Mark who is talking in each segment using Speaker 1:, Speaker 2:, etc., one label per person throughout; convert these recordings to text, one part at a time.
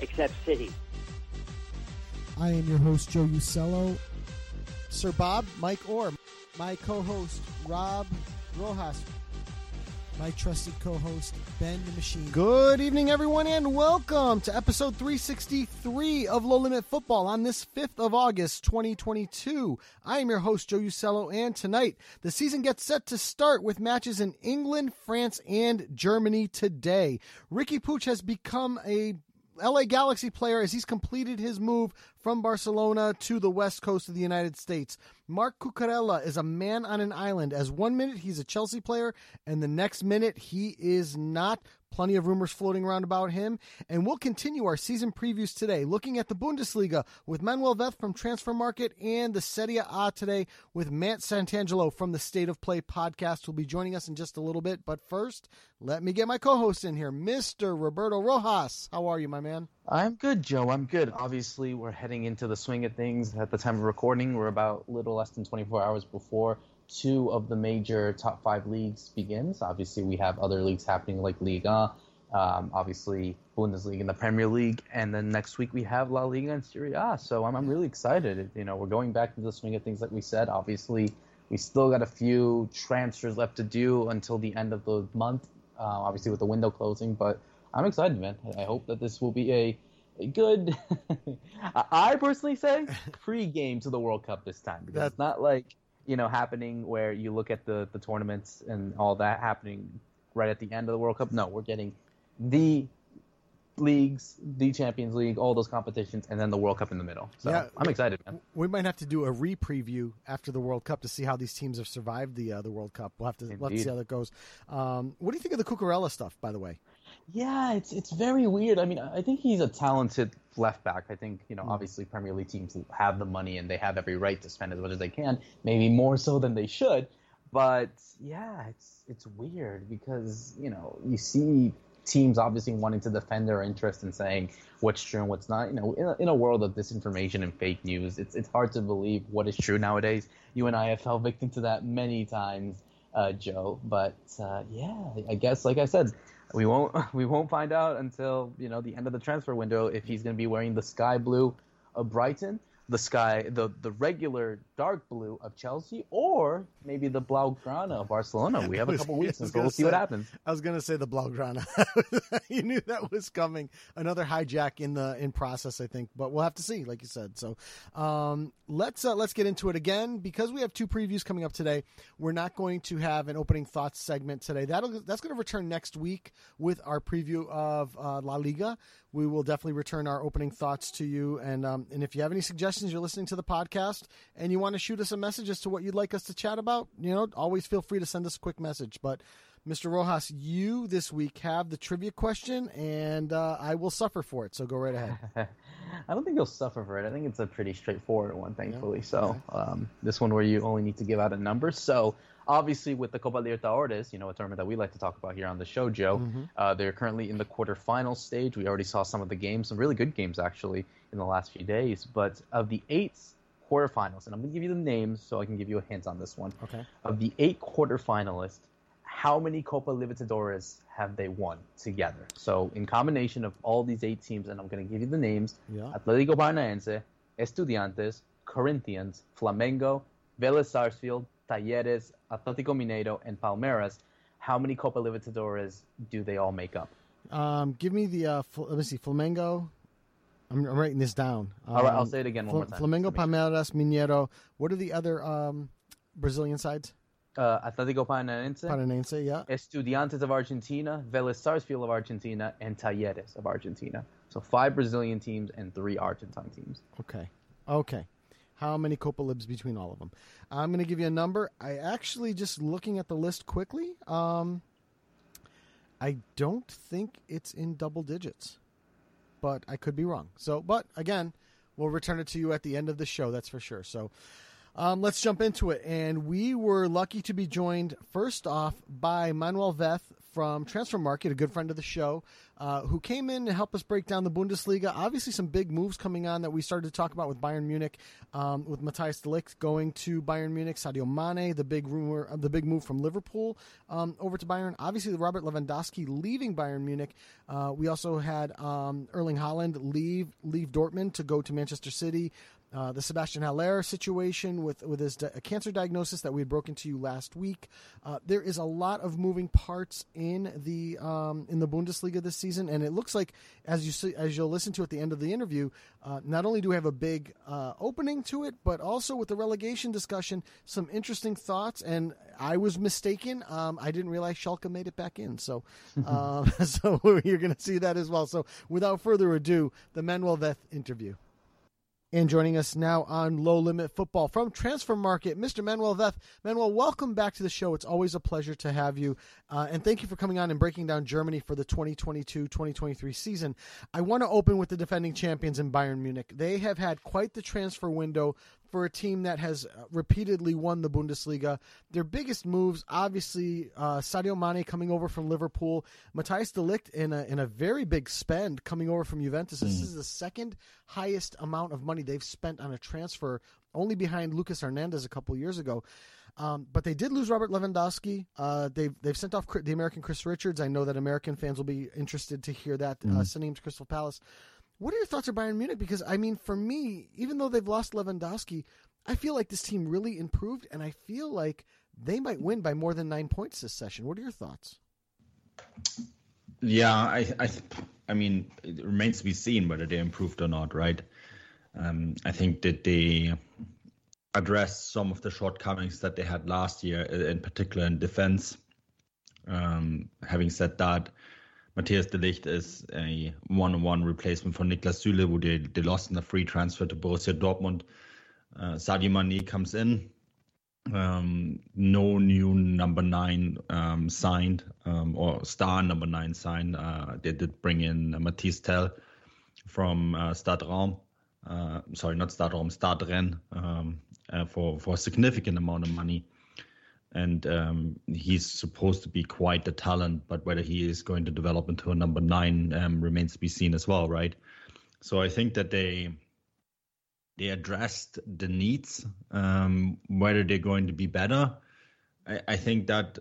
Speaker 1: except City.
Speaker 2: I am your host, Joe Usello.
Speaker 3: Sir Bob, Mike Orr.
Speaker 2: My co host, Rob Rojas. My trusted co host, Ben the Machine.
Speaker 3: Good evening, everyone, and welcome to episode 363 of Low Limit Futbol on this 5th of August, 2022. I am your host, Joe Usello, and tonight the season gets set to start with matches in England, France, and Germany today. Riqui Puig has become a LA Galaxy player as he's completed his move from Barcelona to the west coast of the United States. Marc Cucurella is a man on an island as one minute he's a Chelsea player and the next minute he is not. Plenty of rumors floating around about him. And we'll continue our season previews today, looking at the Bundesliga with Manuel Veth from Transfermarkt and the Serie A today with Matt Santangelo from the State of Play podcast who'll be joining us in just a little bit. But first, let me get my co-host in here, Mr. Roberto Rojas. How are you, my man?
Speaker 4: I'm good, Joe. I'm good. Obviously, we're heading into the swing of things at the time of recording. We're about a little less than 24 hours before two of the major top five leagues begins. Obviously, we have other leagues happening like Liga, um, obviously Bundesliga and the Premier League, and then next week we have La Liga and Serie A. So I'm, I'm really excited. You know, we're going back to the swing of things like we said. Obviously, we still got a few transfers left to do until the end of the month. Uh, obviously, with the window closing, but I'm excited, man. I hope that this will be a a good. I personally say pre-game to the World Cup this time because
Speaker 3: That-
Speaker 4: it's not like you know happening where you look at the the tournaments and all that happening right at the end of the World Cup. No, we're getting the leagues, the Champions League, all those competitions, and then the World Cup in the middle. So
Speaker 3: Yeah.
Speaker 4: I'm excited, man.
Speaker 3: We might have to do a re-preview after the World Cup to see how these teams have survived the uh, the World Cup. We'll have to we'll have to see how that goes. Um, what do you think of the Cucurella stuff, by the way?
Speaker 4: Yeah, it's it's very weird. I mean, I think he's a talented left back. I think you know, obviously, Premier League teams have the money and they have every right to spend as much as they can, maybe more so than they should. But yeah, it's it's weird because you know you see teams obviously wanting to defend their interest and saying what's true and what's not. You know, in a, in a world of disinformation and fake news, it's it's hard to believe what is true nowadays. You and I have fell victim to that many times, uh, Joe. But uh, yeah, I guess like I said, we won't we won't find out until you know the end of the transfer window if he's going to be wearing the sky blue of Brighton, the sky the the regular dark blue of Chelsea, or maybe the blaugrana of Barcelona. We have a couple weeks, and so we'll
Speaker 3: gonna
Speaker 4: see what happens.
Speaker 3: I was going to say the Blaugrana. you knew that was coming. Another hijack in the in process, I think, but we'll have to see, like you said. So um, let's uh, let's get into it again because we have two previews coming up today. We're not going to have an opening thoughts segment today. That'll that's going to return next week with our preview of uh, La Liga. We will definitely return our opening thoughts to you, and um, and if you have any suggestions, you're listening to the podcast and you want to shoot us a message as to what you'd like us to chat about, you know, always feel free to send us a quick message. But Mr. Rojas, you this week have the trivia question, and uh, I will suffer for it. So go right ahead.
Speaker 4: I don't think you'll suffer for it. I think it's a pretty straightforward one, thankfully.
Speaker 3: Yeah,
Speaker 4: So um, this one where you only need to give out a number. So obviously with the Copa Libertadores, you know, a tournament that we like to talk about here on the show, Joe,
Speaker 3: Mm-hmm.
Speaker 4: uh, they're currently in the quarterfinal stage. We already saw some of the games, some really good games actually in the last few days. But of the eight quarterfinals, and I'm going to give you the names so I can give you a hint on this one.
Speaker 3: Okay.
Speaker 4: Of the eight quarterfinalists, how many Copa Libertadores have they won together? So in combination of all these eight teams, and I'm going to give you the names:
Speaker 3: Yeah.
Speaker 4: Atlético Paranaense, Estudiantes, Corinthians, Flamengo, Vélez Sarsfield, Talleres, Atlético Mineiro, and Palmeiras. How many Copa Libertadores do they all make up?
Speaker 3: Um, give me the. Uh, fl- let me see. Flamengo. I'm, I'm writing this down. Um,
Speaker 4: All right, I'll say it again one
Speaker 3: Fl-
Speaker 4: more time.
Speaker 3: Flamengo,
Speaker 4: Just to make
Speaker 3: Palmeiras, Mineiro. What are the other um, Brazilian sides?
Speaker 4: Uh, Atlético Paranaense,
Speaker 3: Paranense, yeah.
Speaker 4: Estudiantes of Argentina, Vélez Sarsfield of Argentina, and Talleres of Argentina. So five Brazilian teams and three Argentine teams.
Speaker 3: Okay. Okay. How many Copa Libs between all of them? I'm going to give you a number. I actually just looking at the list quickly. Um, I don't think it's in double digits, but I could be wrong. So, but again, we'll return it to you at the end of the show. That's for sure. So, um, let's jump into it. And we were lucky to be joined first off by Manuel Veth from Transfermarkt, a good friend of the show, uh, who came in to help us break down the Bundesliga. Obviously, some big moves coming on that we started to talk about with Bayern Munich, um, with Matthijs de Ligt going to Bayern Munich, Sadio Mane, the big rumor, uh, the big move from Liverpool um, over to Bayern. Obviously, Robert Lewandowski leaving Bayern Munich. Uh, we also had um, Erling Haaland leave leave Dortmund to go to Manchester City. Uh, the Sebastian Haller situation with with his di- cancer diagnosis that we had broken to you last week. Uh, there is a lot of moving parts in the um, in the Bundesliga this season, and it looks like as you see, as you'll listen to at the end of the interview, uh, not only do we have a big uh, opening to it, but also with the relegation discussion, some interesting thoughts. And I was mistaken; um, I didn't realize Schalke made it back in. So, um, so you're going to see that as well. So, without further ado, the Manuel Veth interview. And joining us now on Low Limit Futbol from Transfermarkt, Mr. Manuel Veth. Manuel, welcome back to the show. It's always a pleasure to have you. Uh, and thank you for coming on and breaking down Germany for the 2022 2023 season. I want to open with the defending champions in Bayern Munich. They have had quite the transfer window for a team that has uh, repeatedly won the Bundesliga. Their biggest moves, obviously, uh, Sadio Mane coming over from Liverpool, Matthijs de Ligt in a in a very big spend coming over from Juventus. This is the second highest amount of money they've spent on a transfer, only behind Lucas Hernandez a couple years ago. Um, but they did lose Robert Lewandowski. Uh, they've they've sent off the American Chris Richards. I know that American fans will be interested to hear that uh, sending him to Crystal Palace. What are your thoughts on Bayern Munich? Because I mean, for me, even though they've lost Lewandowski, I feel like this team really improved, and I feel like they might win by more than nine points this session. What are your thoughts?
Speaker 5: Yeah, I, I, I mean, it remains to be seen whether they improved or not, right? Um, I think that they addressed some of the shortcomings that they had last year, in particular in defense. Um, having said that, Matthijs de Ligt is a one-on-one replacement for Niklas Süle, who they, they lost in a free transfer to Borussia Dortmund. Uh, Sadio Mane comes in. Um, no new number nine um, signed um, or star number nine signed. Uh, they did bring in Mathys Tel from uh, Stade Raum. Uh, sorry, not Stade Raum, Stade Rennes um, uh, for for a significant amount of money. And um, he's supposed to be quite the talent, but whether he is going to develop into a number nine um, remains to be seen as well, right? So I think that they they addressed the needs. Um, whether they're going to be better, I, I think that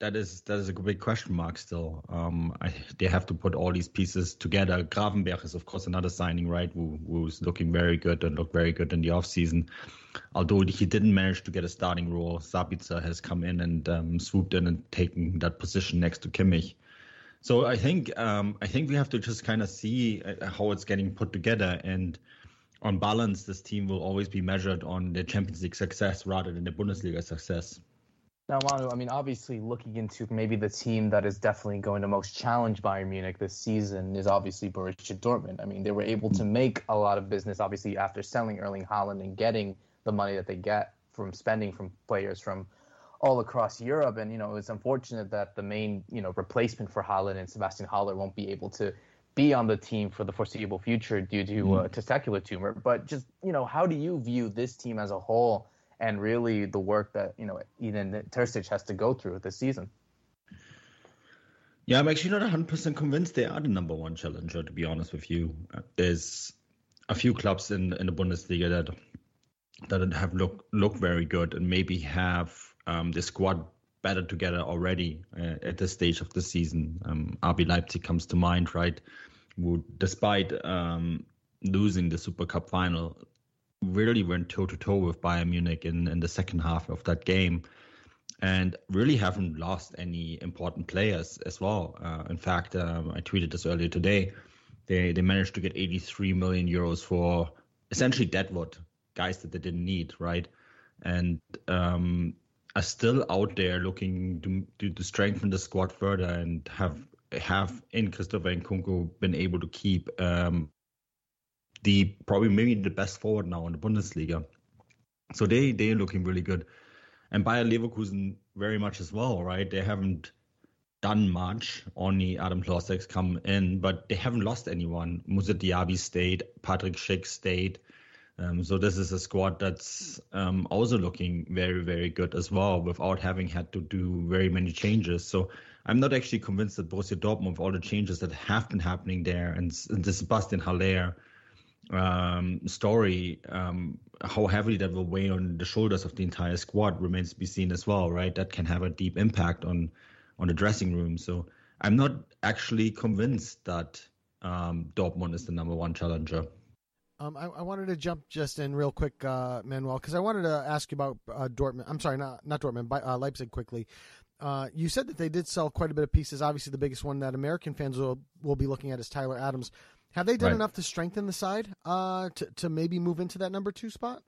Speaker 5: that is that is a big question mark still. Um, I, they have to put all these pieces together. Gravenberg is of course another signing, right? Who who's looking very good and looked very good in the off season. Although he didn't manage to get a starting role, Sabitzer has come in and um, swooped in and taken that position next to Kimmich. So I think um, I think we have to just kind of see uh, how it's getting put together and on balance, this team will always be measured on the Champions League success rather than the Bundesliga success.
Speaker 4: Now, Manu, I mean, obviously, looking into maybe the team that is definitely going to most challenge Bayern Munich this season is obviously Borussia Dortmund. I mean, they were able to hmm. make a lot of business, obviously, after selling Erling Haaland and getting the money that they get from spending from players from all across Europe. And, you know, it's unfortunate that the main, you know, replacement for Haaland and Sebastian Haller won't be able to be on the team for the foreseeable future due to a testicular tumor. But just you know, how do you view this team as a whole, and really the work that you know Edin Terzic has to go through this season?
Speaker 5: Yeah, I'm actually not 100% convinced they are the number one challenger, to be honest with you. Uh, there's a few clubs in, in the Bundesliga that that have look look very good and maybe have um, the squad better together already uh, at this stage of the season. Um, RB Leipzig comes to mind, right? Who, despite um, losing the Super Cup final, really went toe to toe with Bayern Munich in, in the second half of that game and really haven't lost any important players as well. Uh, in fact, um, I tweeted this earlier today. They they managed to get 83 million euros for essentially deadwood guys that they didn't need, right? And um, are still out there looking to, to, to, strengthen the squad further and have have in Christopher Nkunku been able to keep um, the probably maybe the best forward now in the Bundesliga. So they they're looking really good and Bayer Leverkusen very much as well, right? They haven't done much. Only Adam Hložek's come in, but they haven't lost anyone. Moussa Diaby stayed, Patrick Schick stayed. Um, so this is a squad that's um, also looking very, very good as well, without having had to do very many changes. So I'm not actually convinced that Borussia Dortmund, with all the changes that have been happening there, and, and the Sebastian Haller um, story, um, how heavily that will weigh on the shoulders of the entire squad remains to be seen as well, right? That can have a deep impact on on the dressing room. So I'm not actually convinced that um, Dortmund is the number one challenger.
Speaker 3: Um, I, I, wanted to jump just in real quick, uh, Manuel, because I wanted to ask you about uh, Dortmund. I'm sorry, not not Dortmund, but, uh, Leipzig quickly. Uh, you said that they did sell quite a bit of pieces. Obviously, the biggest one that American fans will will be looking at is Tyler Adams. Have they done right. enough to strengthen the side uh, to to maybe move into that number two spot?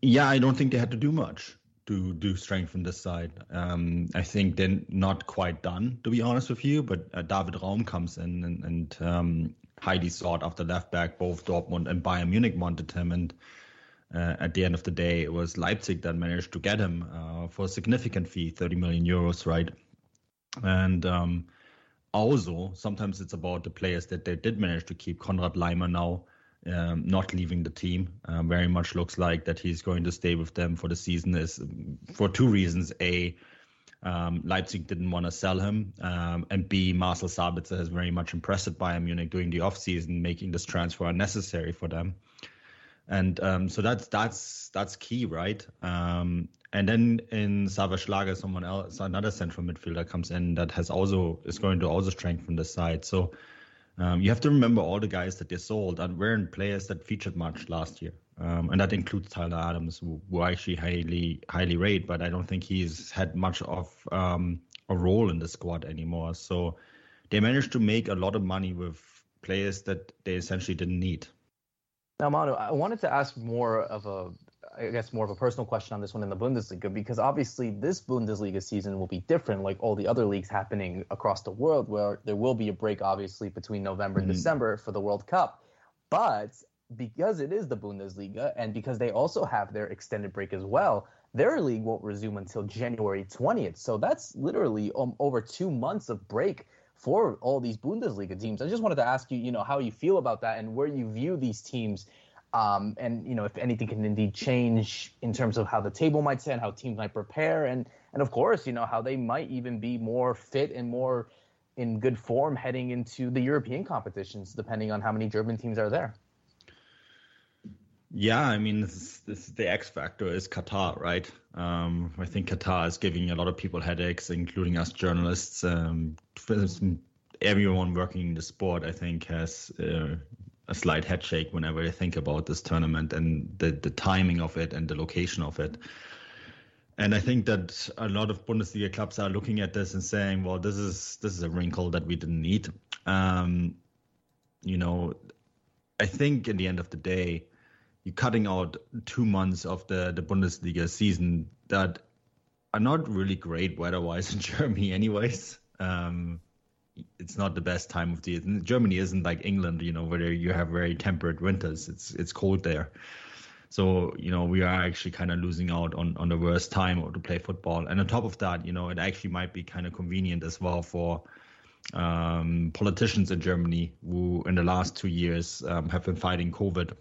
Speaker 5: Yeah, I don't think they had to do much to do strengthen this side. Um, I think they're not quite done, to be honest with you. But uh, David Raum comes in and, and um, highly sought after left back. Both Dortmund and Bayern Munich wanted him, and uh, at the end of the day, it was Leipzig that managed to get him uh, for a significant fee, 30 million euros, right? And um, also sometimes it's about the players that they did manage to keep. Konrad Laimer now um, not leaving the team. Um, very much looks like that he's going to stay with them for the season. Is for two reasons: a um, Leipzig didn't want to sell him, um, and B Marcel Sabitzer has very much impressed Bayern Munich during the offseason, making this transfer unnecessary for them. And um, so that's that's that's key, right? And then in Xaver Schlager, someone else, another central midfielder comes in that has also is going to also strengthen the side. So um, you have to remember all the guys that they sold and weren't players that featured much last year, um, and that includes Tyler Adams, who, who actually highly highly rate, but I don't think he's had much of um, a role in the squad anymore. So they managed to make a lot of money with players that they essentially didn't need.
Speaker 4: Now, Manu, I wanted to ask more of a I guess more of a personal question on this one in the Bundesliga because obviously this Bundesliga season will be different, like all the other leagues happening across the world, where there will be a break, obviously, between November and mm-hmm. December for the World Cup. But because it is the Bundesliga and because they also have their extended break as well, their league won't resume until January 20th. So that's literally um, over two months of break for all these Bundesliga teams. I just wanted to ask you, you know, how you feel about that and where you view these teams um, and you know if anything can indeed change in terms of how the table might stand, how teams might prepare, and and of course you know how they might even be more fit and more in good form heading into the European competitions, depending on how many German teams are there.
Speaker 5: Yeah, I mean, this is, this is the X factor is Qatar, right? Um, I think Qatar is giving a lot of people headaches, including us journalists. Um, everyone working in the sport, I think, has uh, a slight head shake whenever I think about this tournament and the, the timing of it and the location of it. And I think that a lot of Bundesliga clubs are looking at this and saying, "Well, this is this is a wrinkle that we didn't need." Um, you know, I think in the end of the day, you're cutting out two months of the the Bundesliga season that are not really great weather-wise in Germany, anyways. Um, it's not the best time of the year. Germany isn't like England, you know, where you have very temperate winters. It's it's cold there. So, you know, we are actually kind of losing out on, on the worst time to play football. And on top of that, you know, it actually might be kind of convenient as well for um, politicians in Germany who, in the last two years, um, have been fighting COVID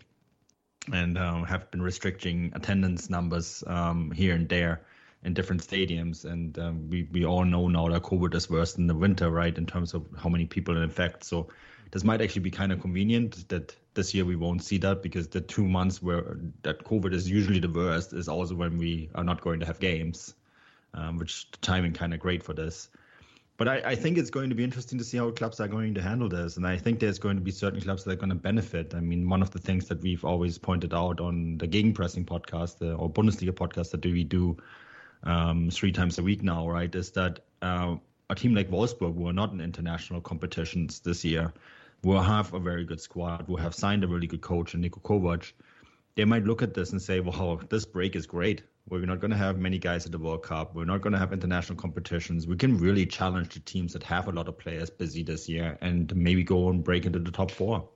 Speaker 5: and um, have been restricting attendance numbers um, here and there in different stadiums. And um, we, we all know now that COVID is worse in the winter, right, in terms of how many people it infects. So this might actually be kind of convenient that this year we won't see that because the two months where that COVID is usually the worst is also when we are not going to have games, um, which the timing kind of great for this. But I, I, think it's going to be interesting to see how clubs are going to handle this. And I think there's going to be certain clubs that are going to benefit. I mean, one of the things that we've always pointed out on the Gegenpressing podcast uh, or Bundesliga podcast that we do um, three times a week now, right, is that uh, a team like Wolfsburg, who are not in international competitions this year, will have a very good squad, will have signed a really good coach in Niko Kovac, they might look at this and say, well, this break is great. We're not going to have many guys at the World Cup. We're not going to have international competitions. We can really challenge the teams that have a lot of players busy this year and maybe go and break into the top four.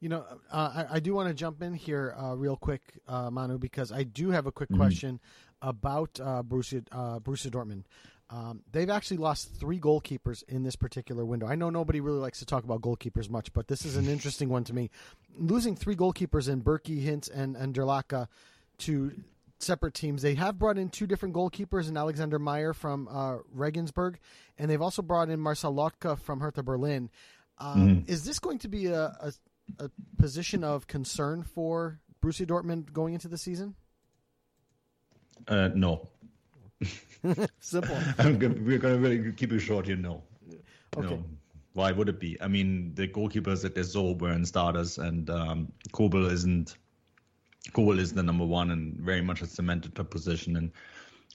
Speaker 3: You know, uh, I, I, do want to jump in here uh, real quick, uh, Manu, because I do have a quick mm-hmm. question about uh, Borussia, uh, Borussia Dortmund. Um, they've actually lost three goalkeepers in this particular window. I know nobody really likes to talk about goalkeepers much, but this is an interesting one to me. Losing three goalkeepers in Bürki, Hitz, and, and Derlaka to separate teams. They have brought in two different goalkeepers in Alexander Meyer from uh, Regensburg, and they've also brought in Marcel Lotka from Hertha Berlin. Um, mm. Is this going to be a, a, a position of concern for Borussia Dortmund going into the season?
Speaker 5: Uh, no.
Speaker 3: Simple.
Speaker 5: we're going to really keep it short here. No. Okay. No. Why would it be? I mean, the goalkeepers at Dessau were in starters, and um, Kobel isn't. Kobel is the number one and very much a cemented position. And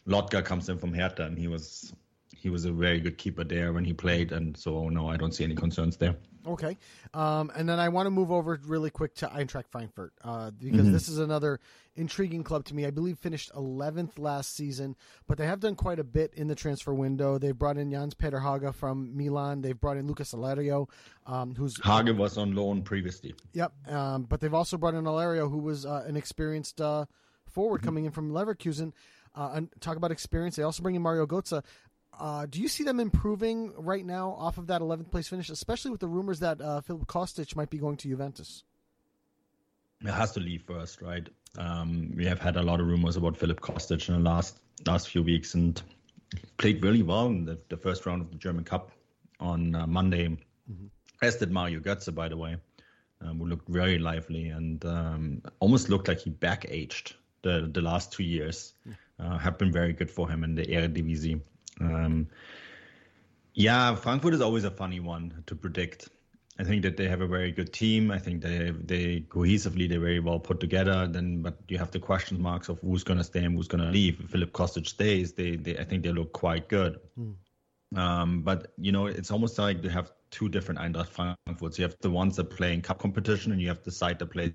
Speaker 5: Lotka comes in from Hertha, and he was he was a very good keeper there when he played, and so no, I don't see any concerns there.
Speaker 3: Okay, um, and then I want to move over really quick to Eintracht Frankfurt uh, because mm-hmm. this is another intriguing club to me. I believe finished 11th last season, but they have done quite a bit in the transfer window. They've brought in Jens Petter Hauge from Milan. They've brought in Lucas Alario, um, who's
Speaker 5: Hauge was on loan previously.
Speaker 3: Yep, um, but they've also brought in Alario, who was uh, an experienced uh, forward mm-hmm. coming in from Leverkusen. Uh, and talk about experience. They also bring in Mario Götze. Uh, do you see them improving right now off of that 11th place finish, especially with the rumors that uh, Filip Kostic might be going to Juventus?
Speaker 5: It has to leave first, right? Um, we have had a lot of rumors about Filip Kostic in the last last few weeks, and played really well in the, the first round of the German Cup on uh, Monday. Mm-hmm. As did Mario Götze, by the way, um, who looked very lively and um, almost looked like he back aged the the last two years. Uh, have been very good for him in the Eredivisie. Um, yeah, Frankfurt is always a funny one to predict. I think that they have a very good team. I think they they cohesively they're very well put together. Then, but you have the question marks of who's going to stay and who's going to leave. If Filip Kostic stays, they, they I think they look quite good. Mm. Um, but you know, it's almost like they have two different Eintracht Frankfurts. You have the ones that play in cup competition, and you have the side that plays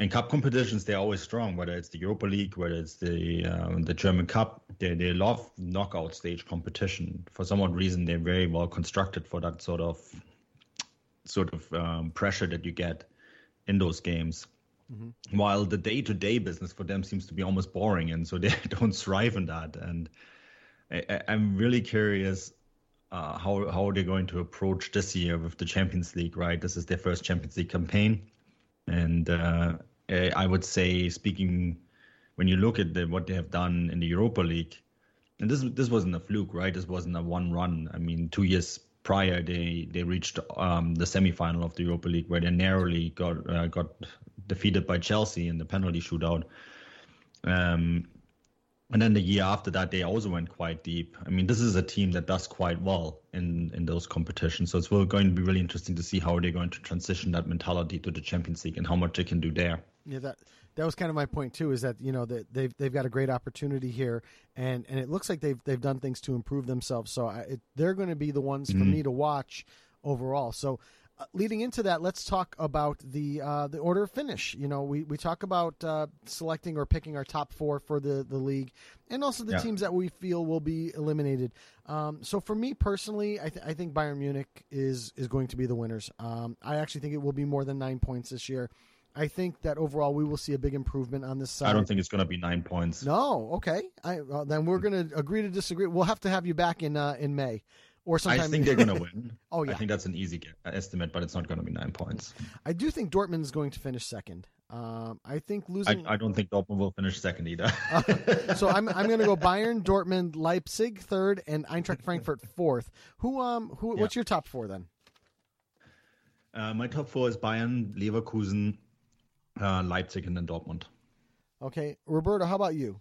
Speaker 5: in cup competitions they're always strong whether it's the europa league whether it's the um, the german cup they, they love knockout stage competition. For some odd reason they're very well constructed for that sort of sort of um, pressure that you get in those games. Mm-hmm. while the day-to-day business for them seems to be almost boring and so they don't thrive in that. And I, am really curious uh, how how they're going to approach this year with the champions league right? This is their first champions league campaign and uh, I would say, speaking when you look at the, what they have done in the Europa League, and this this wasn't a fluke, right? This wasn't a one run. I mean, two years prior, they they reached um, the semifinal of the Europa League, where they narrowly got uh, got defeated by Chelsea in the penalty shootout. Um, and then the year after that, they also went quite deep. I mean, this is a team that does quite well in, in those competitions. So it's going to be really interesting to see how they're going to transition that mentality to the Champions League and how much they can do there.
Speaker 3: Yeah, that that was kind of my point too. Is that you know that they've they've got a great opportunity here, and and it looks like they've they've done things to improve themselves. So I, it, they're going to be the ones for mm-hmm. me to watch overall. So uh, leading into that, let's talk about the uh, the order of finish. You know, we, we talk about uh, selecting or picking our top four for the, the league, and also the yeah. teams that we feel will be eliminated. Um, so for me personally, I, th- I think Bayern Munich is is going to be the winners. Um, I actually think it will be more than nine points this year. I think that overall we will see a big improvement on this side.
Speaker 5: I don't think it's going to be nine points.
Speaker 3: No, okay. I, well, then we're going to agree to disagree. We'll have to have you back in uh, in May Or
Speaker 5: I think they're going to win.
Speaker 3: Oh, yeah.
Speaker 5: I think that's an easy ge- estimate, but it's not going to be nine points.
Speaker 3: I do think Dortmund is going to finish second. Um, I think losing.
Speaker 5: I don't think Dortmund will finish second either.
Speaker 3: so I'm I'm going to go Bayern, Dortmund, Leipzig third, and Eintracht Frankfurt fourth. Who um who?
Speaker 5: Yeah.
Speaker 3: What's your top four then?
Speaker 5: uh, my top four is Bayern, Leverkusen, uh, Leipzig, and then Dortmund.
Speaker 3: Okay, Roberto, how about you?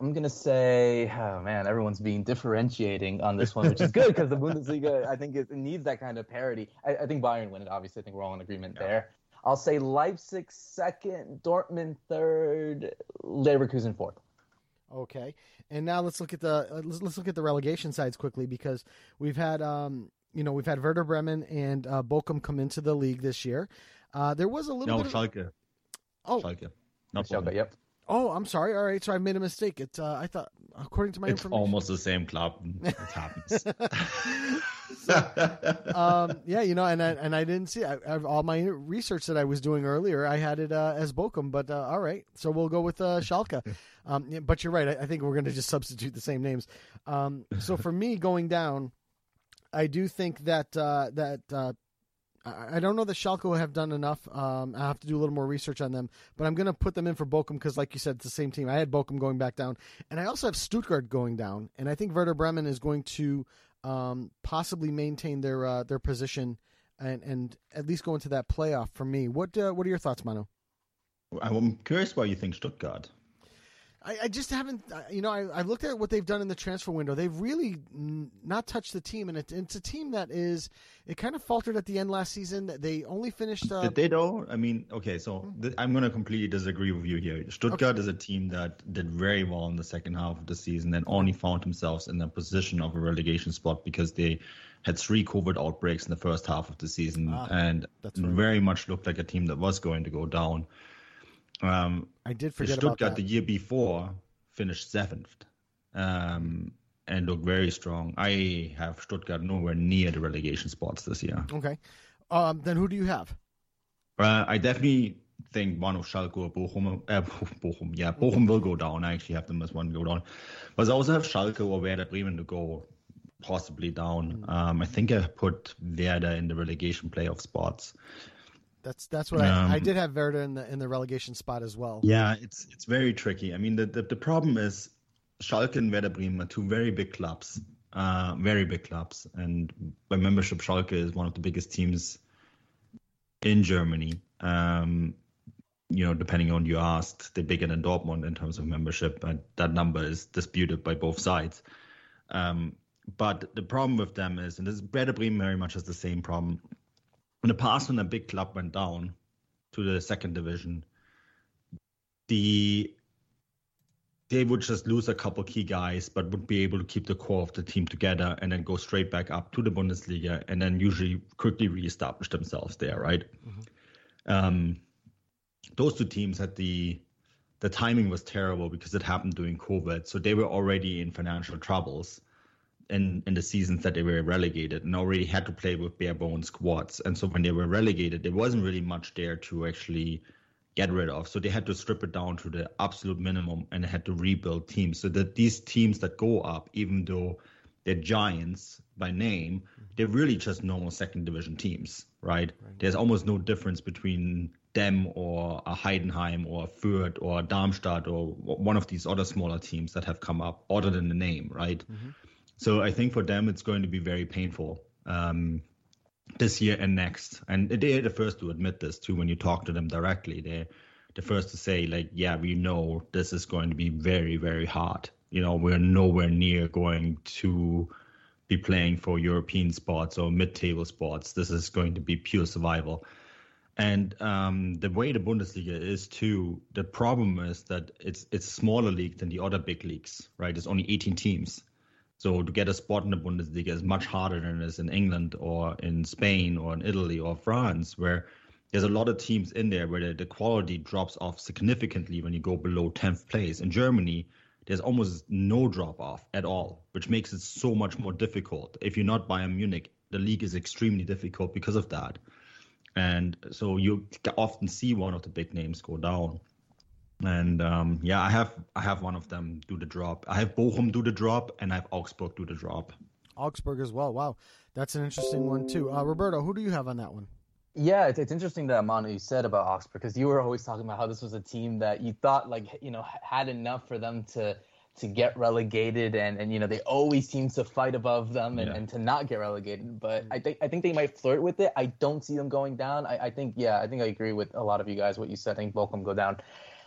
Speaker 4: I'm gonna say, oh man, everyone's being differentiating on this one, which is good because the Bundesliga, I think, it, it needs that kind of parity. I, I think Bayern win it. Obviously, I think we're all in agreement there. I'll say Leipzig second, Dortmund third, Leverkusen fourth.
Speaker 3: Okay, and now let's look at the uh, let's, let's look at the relegation sides quickly because we've had um you know we've had Werder Bremen and uh, Bochum come into the league this year. Uh, there was a little
Speaker 5: No,
Speaker 3: bit. Of,
Speaker 5: Schalke.
Speaker 3: oh,
Speaker 5: Schalke. Not
Speaker 4: Schalke, yep.
Speaker 3: Oh, I'm sorry. All right, so I made a mistake. It's uh, I thought according to my
Speaker 5: It's
Speaker 3: information.
Speaker 5: almost the same club. It happens.
Speaker 3: um, yeah, you know, and I, and I didn't see I, I, all my research that I was doing earlier. I had it uh, as Bochum, but uh, all right, so we'll go with uh, Schalke. Um, yeah, but you're right. I, I think we're going to just substitute the same names. Um, so for me, going down, I do think that uh, that uh, I don't know that Schalke have done enough. Um, I have to do a little more research on them, but I'm going to put them in for Bochum because, like you said, it's the same team. I had Bochum going back down, and I also have Stuttgart going down, and I think Werder Bremen is going to um, possibly maintain their uh, their position and and at least go into that playoff. For me, what uh, what are your thoughts, Manu?
Speaker 5: I'm curious why you think Stuttgart.
Speaker 3: I, I just haven't, uh, you know, I, I looked at what they've done in the transfer window. They've really n- not touched the team, and it, it's a team that is, it kind of faltered at the end last season. They only finished. Uh,
Speaker 5: Did they though? I mean, okay, so th- I'm going to completely disagree with you here. Stuttgart is a team that did very well in the second half of the season and only found themselves in a position of a relegation spot because they had three COVID outbreaks in the first half of the season
Speaker 3: Ah,
Speaker 5: and
Speaker 3: that's right.
Speaker 5: very much looked like a team that was going to go down. Um,
Speaker 3: I did forget about
Speaker 5: Stuttgart the year before finished seventh um, and looked very strong. I have Stuttgart nowhere near the relegation spots this year.
Speaker 3: Okay, um, then who do you have?
Speaker 5: Uh, I definitely think one of Schalke or Bochum, uh, Bochum, yeah, Bochum will go down. I actually have them as one go down. But I also have Schalke or Werder Bremen to go possibly down. Um, I think I put Werder in the relegation playoff spots.
Speaker 3: That's that's what I, I
Speaker 5: Um,
Speaker 3: did have Werder in the in the relegation spot as well.
Speaker 5: Yeah, it's it's very tricky. I mean, the the, the problem is Schalke and Werder Bremen are two very big clubs, uh, very big clubs, and by membership, Schalke is one of the biggest teams in Germany. Um, you know, depending on you asked, they're bigger than Dortmund in terms of membership, and that number is disputed by both sides. Um, but the problem with them is, and this is Werder Bremen very much has the same problem. In the past, when a big club went down to the second division, the they would just lose a couple key guys, but would be able to keep the core of the team together and then go straight back up to the Bundesliga and then usually quickly reestablish themselves there, right? Um, those two teams had the the timing was terrible because it happened during COVID, so they were already in financial troubles in in the seasons that they were relegated and already had to play with bare bones squads. And so when they were relegated, there wasn't really much there to actually get rid of. So they had to strip it down to the absolute minimum and they had to rebuild teams. So that these teams that go up, even though they're giants by name, they're really just normal second division teams, right? There's almost no difference between them or a Heidenheim or a Fürth or a Darmstadt or one of these other smaller teams that have come up, other than the name, right? Mm-hmm. So I think for them it's going to be very painful um, this year and next. And they're the first to admit this too when you talk to them directly. They're the first to say like, yeah, we know this is going to be very very hard. You know, we're nowhere near going to be playing for European spots or mid-table spots. This is going to be pure survival. And um, the way the Bundesliga is too, the problem is that it's it's smaller league than the other big leagues, right? It's only 18 teams. So to get a spot in the Bundesliga is much harder than it is in England or in Spain or in Italy or France, where there's a lot of teams in there where the, the quality drops off significantly when you go below 10th place. In Germany, there's almost no drop off at all, which makes it so much more difficult. If you're not Bayern Munich, the league is extremely difficult because of that. And so you often see one of the big names go down. And um, yeah, I have I have one of them do the drop. I have Bochum do the drop, and I have Augsburg do the drop.
Speaker 3: Augsburg as well. Wow, that's an interesting one too. Uh, Roberto, who do you have on that one?
Speaker 4: Yeah, it's, it's interesting that Manu you said about Augsburg because you were always talking about how this was a team that you thought like you know had enough for them to to get relegated and, and you know they always seem to fight above them and,
Speaker 5: Yeah.
Speaker 4: and to not get relegated. But I think I think they might flirt with it. I don't see them going down. I, I think yeah, I think I agree with a lot of you guys what you said. I think Bochum go down.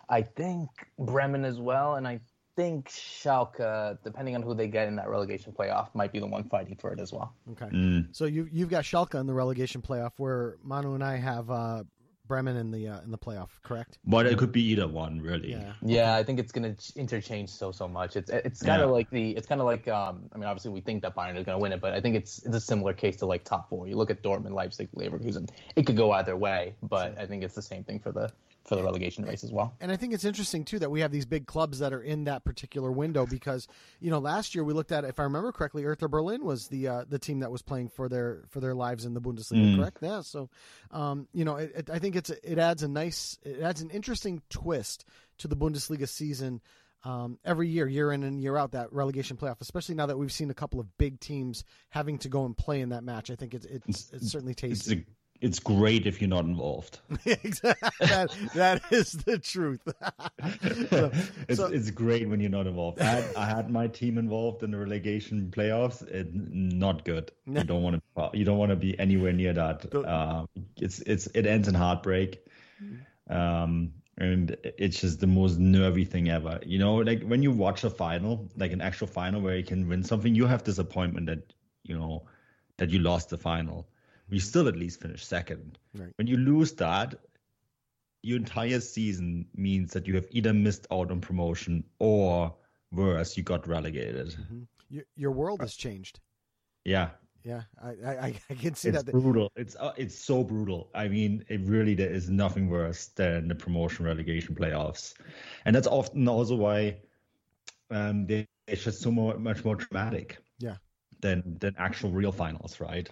Speaker 4: I think Bremen as well, and I think Schalke, depending on who they get in that relegation playoff, might be the one fighting for it as well.
Speaker 3: Okay,
Speaker 5: Mm.
Speaker 3: so you you've got Schalke in the relegation playoff, where Manu and I have uh, Bremen in the uh, in the playoff. Correct?
Speaker 5: But it could be either one, really.
Speaker 3: Yeah.
Speaker 4: Yeah, I think it's gonna ch- interchange so so much. It's it's kind of
Speaker 5: Yeah.
Speaker 4: like the it's kind of like um I mean obviously we think that Bayern is gonna win it, but I think it's it's a similar case to like top four. You look at Dortmund, Leipzig, Leverkusen. It could go either way, but I think it's the same thing for the for the relegation race as well.
Speaker 3: And I think it's interesting too that we have these big clubs that are in that particular window because you know last year we looked at if I remember correctly, Hertha Berlin was the uh, the team that was playing for their for their lives in the Bundesliga,
Speaker 5: Mm.
Speaker 3: correct? Yeah. So, um, you know, it, it, I think it's it adds a nice it adds an interesting twist to the Bundesliga season. Um, every year, year in and year out, that relegation playoff, especially now that we've seen a couple of big teams having to go and play in that match, I think it's it's, it's certainly
Speaker 5: It's a, it's great if you're not involved.
Speaker 3: exactly. that, that is the truth. So-
Speaker 5: it's
Speaker 3: so-
Speaker 5: it's great when you're not involved. I had, I had my team involved in the relegation playoffs. It, not good.
Speaker 3: No.
Speaker 5: You don't want to. You don't want to be anywhere near that. Uh, it's it's it ends in heartbreak,
Speaker 3: Mm-hmm.
Speaker 5: um, and it's just the most nervy thing ever. You know, like when you watch a final, like an actual final where you can win something, you have disappointment that you know that you lost the final. You still at least finish second.
Speaker 3: Right.
Speaker 5: When you lose that, your entire season means that you have either missed out on promotion or worse, you got relegated.
Speaker 3: your, your world has changed.
Speaker 5: Yeah,
Speaker 3: Yeah, I, I, I can see
Speaker 5: it's
Speaker 3: that.
Speaker 5: brutal. It's uh, it's so brutal. I mean, it really there is nothing worse than the promotion relegation playoffs, and that's often also why um, they, it's just so more, much more dramatic.
Speaker 3: Yeah.
Speaker 5: Than than actual real finals, right?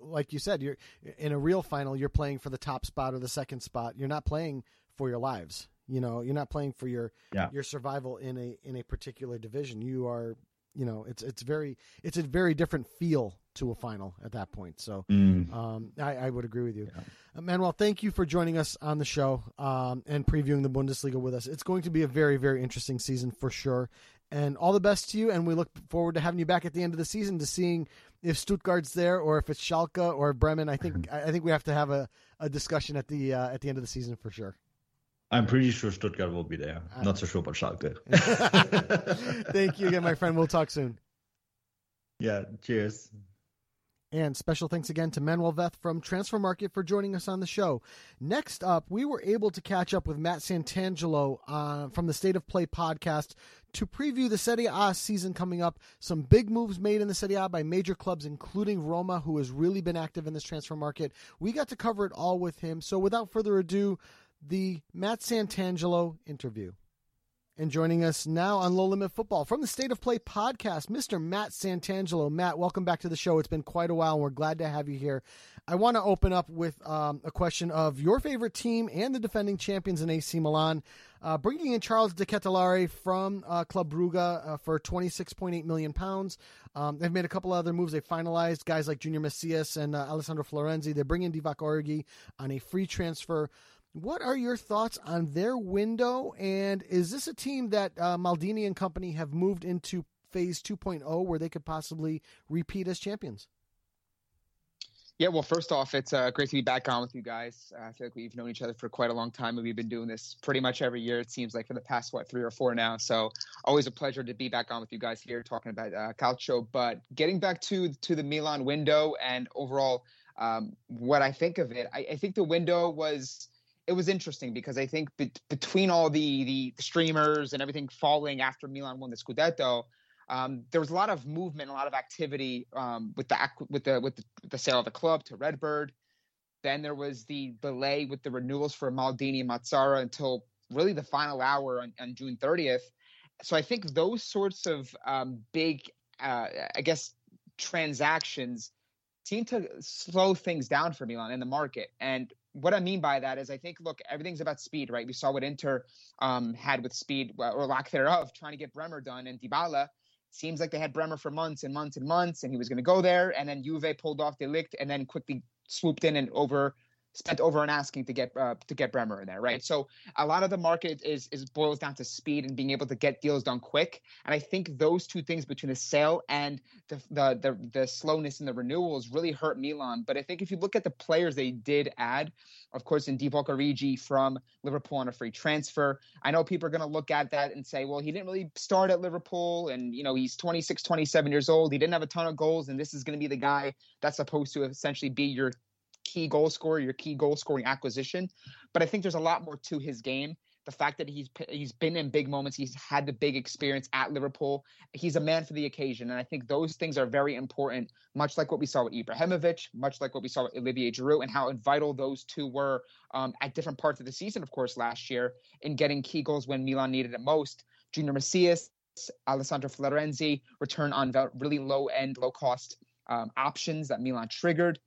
Speaker 3: Like you said, you're in a real final. You're playing for the top spot or the second spot. You're not playing for your lives. You know, you're not playing for your
Speaker 5: Yeah.
Speaker 3: your survival in a in a particular division. You are, you know, it's it's very it's a very different feel to a final at that point. So
Speaker 5: Mm.
Speaker 3: Um, I, I would agree with you. Uh, Manuel, thank you for joining us on the show um, and previewing the Bundesliga with us. It's going to be a very, very interesting season for sure. And all the best to you. And we look forward to having you back at the end of the season to seeing if Stuttgart's there or if it's Schalke or Bremen. I think I think we have to have a, a discussion at the uh, at the end of the season for sure.
Speaker 5: I'm pretty sure Stuttgart will be there.
Speaker 3: Uh,
Speaker 5: Not so sure about Schalke.
Speaker 3: thank you again, my friend. We'll talk soon.
Speaker 5: yeah. Cheers.
Speaker 3: And special thanks again to Manuel Veth from Transfermarkt for joining us on the show. Next up, we were able to catch up with Matt Santangelo uh, from the State of Play podcast to preview the Serie A season coming up. Some big moves made in the Serie A by major clubs, including Roma, who has really been active in this transfer market. We got to cover it all with him. So without further ado, the Matt Santangelo interview. And joining us now on Low Limit Futbol from the State of Play podcast, Mr. Matt Santangelo. Matt, welcome back to the show. It's been quite a while, and we're glad to have you here. I want to open up with um, a question of your favorite team and the defending champions in AC Milan, uh, bringing in Charles De Ketelaere from uh, Club Brugge uh, for 26.8 million pounds. Um, they've made a couple other moves. They finalized guys like Junior Messias and uh, Alessandro Florenzi. They bring in Divock Origi on a free transfer. What are your thoughts on their window? And is this a team that uh, Maldini and company have moved into phase 2.0 where they could possibly repeat as champions?
Speaker 6: Yeah, well, first off, it's uh, great to be back on with you guys. Uh, I feel like we've known each other for quite a long time, and we've been doing this pretty much every year. It seems like for the past what three or four now. So always a pleasure to be back on with you guys here talking about uh, Calcio. But getting back to to the Milan window and overall, um, what I think of it, I, I think the window was it was interesting because I think be- between all the the streamers and everything falling after Milan won the Scudetto, um, there was a lot of movement, a lot of activity um, with the with the with the, the sale of the club to Redbird. Then there was the delay with the renewals for Maldini and Massara until really the final hour on, on June 30th. So I think those sorts of um, big, uh, I guess, transactions seem to slow things down for Milan in the market. And what I mean by that is, I think, look, everything's about speed, right? We saw what Inter um, had with speed or lack thereof, trying to get Bremer done and Dybala seems like they had Bremer for months and months and months, and he was going to go there, and then Juve pulled off De Ligt, and then quickly swooped in and over spent over an asking to get uh, to get Bremer in there, right? So a lot of the market is is boils down to speed and being able to get deals done quick. And I think those two things between the sale and the the the, the slowness in the renewals really hurt Milan. But I think if you look at the players they did add, of course, in Divock Origi from Liverpool on a free transfer, I know people are going to look at that and say, well, he didn't really start at Liverpool, and you know he's 26, 27 years old. He didn't have a ton of goals, and this is going to be the guy that's supposed to essentially be your key goal scorer, your key goal scoring acquisition. But I think there's a lot more to his game. The fact that he's he's been in big moments, he's had the big experience at Liverpool. He's a man for the occasion, and I think those things are very important. Much like what we saw with Ibrahimovic, much like what we saw with Olivier Giroud, and how vital those two were um, at different parts of the season, of course, last year in getting key goals when Milan needed it most. Junior Messias, Alessandro Florenzi return on really low end, low cost um, options that Milan triggered.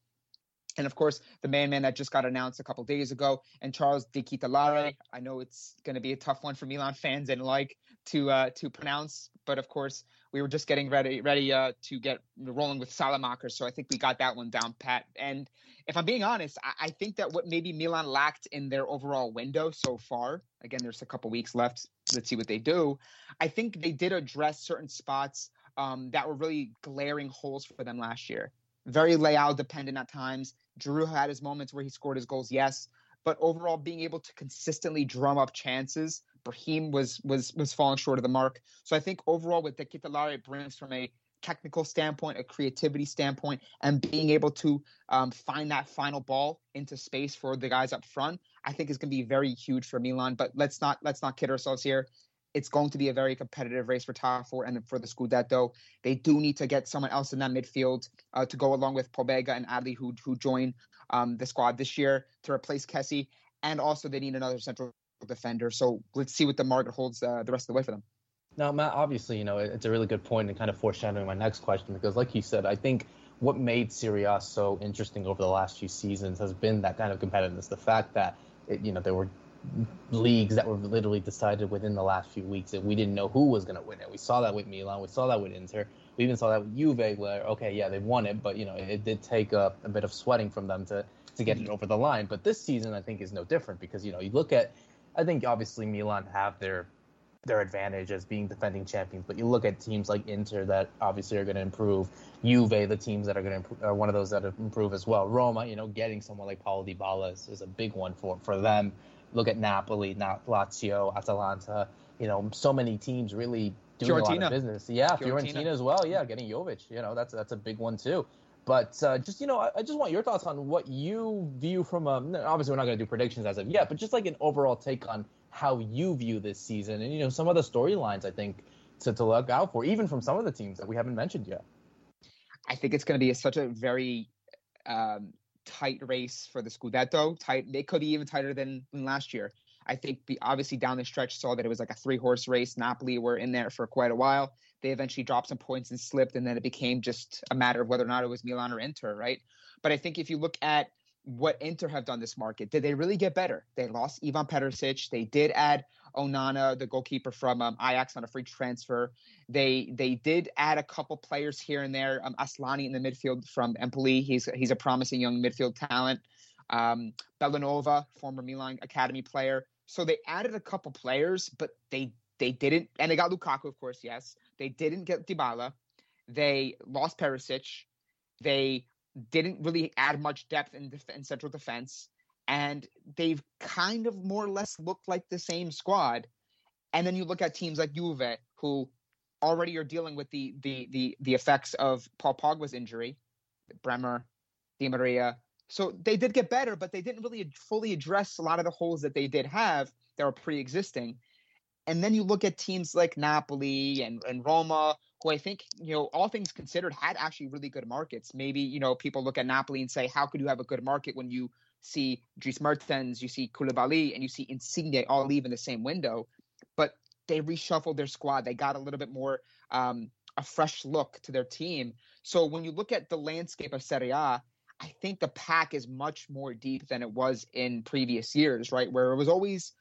Speaker 6: And of course, the man man that just got announced a couple days ago, and Charles De Ketelaere. I know it's going to be a tough one for Milan fans and like to uh, to pronounce, but of course, we were just getting ready ready uh, to get rolling with Salamaker, so I think we got that one down pat. And if I'm being honest, I, I think that what maybe Milan lacked in their overall window so far, again, there's a couple weeks left. Let's see what they do. I think they did address certain spots um, that were really glaring holes for them last year very layout dependent at times. Drew had his moments where he scored his goals, yes, but overall being able to consistently drum up chances, Brahim was was was falling short of the mark. So I think overall with De Ketelaere, it brings from a technical standpoint, a creativity standpoint, and being able to um, find that final ball into space for the guys up front, I think is going to be very huge for Milan. But let's not let's not kid ourselves here it's going to be a very competitive race for top four and for the Scudetto. They do need to get someone else in that midfield uh, to go along with Pobega and Adli, who who join um, the squad this year to replace Kessie, and also they need another central defender. So let's see what the market holds uh, the rest of the way for them.
Speaker 4: Now, Matt, obviously, you know, it's a really good point and kind of foreshadowing my next question because, like you said, I think what made Serie A so interesting over the last few seasons has been that kind of competitiveness. The fact that, it, you know, there were leagues that were literally decided within the last few weeks and we didn't know who was going to win it. We saw that with Milan, we saw that with Inter, we even saw that with Juve, where okay, yeah, they won it, but you know it did take a, a bit of sweating from them to to get it over the line. But this season, I think, is no different because you know you look at, I think obviously Milan have their their advantage as being defending champions. But you look at teams like Inter that obviously are going to improve. Juve, the teams that are going to improve, are one of those that improve as well. Roma, you know, getting someone like Paulo Dybala is, is a big one for for them look at Napoli, not Lazio, Atalanta. You know, so many teams really doing Fiorentina. a lot of business. Yeah, Fiorentina. Fiorentina as well. Yeah, getting Jovic. You know, that's that's a big one too. But uh, just you know, I, I, just want your thoughts on what you view from a. Obviously, we're not going to do predictions as of yet, but just like an overall take on how you view this season, and you know, some of the storylines I think to to look out for, even from some of the teams that we haven't mentioned yet.
Speaker 6: I think it's going to be a, such a very um, tight race for the Scudetto. Tight, it could be even tighter than, last year. I think obviously down the stretch saw that it was like a three horse race. Napoli were in there for quite a while. They eventually dropped some points and slipped, and then it became just a matter of whether or not it was Milan or Inter, right? But I think if you look at what Inter have done this market, did they really get better? They lost Ivan Perisic. They did add Onana, the goalkeeper from um, Ajax, on a free transfer. They they did add a couple players here and there. Um, Asllani in the midfield from Empoli. He's he's a promising young midfield talent. Um, Bellanova, former Milan academy player. So they added a couple players, but they they didn't, and they got Lukaku, of course. Yes, they didn't get Dybala. They lost Perisic. They didn't really add much depth in, def- in central defense and they've kind of more or less looked like the same squad. And then you look at teams like Juve, who already are dealing with the the the the effects of Paul Pogba's injury, Bremer, Di Maria. So they did get better, but they didn't really fully address a lot of the holes that they did have that were pre-existing. And then you look at teams like Napoli and, and Roma, who I think, you know, all things considered, had actually really good markets. Maybe, you know, people look at Napoli and say, how could you have a good market when you see Dries Mertens, you see Koulibaly, and you see Insigne all leave in the same window. But they reshuffled their squad. They got a little bit more um, a fresh look to their team. So when you look at the landscape of Serie A, I think the pack is much more deep than it was in previous years, right? Where it was always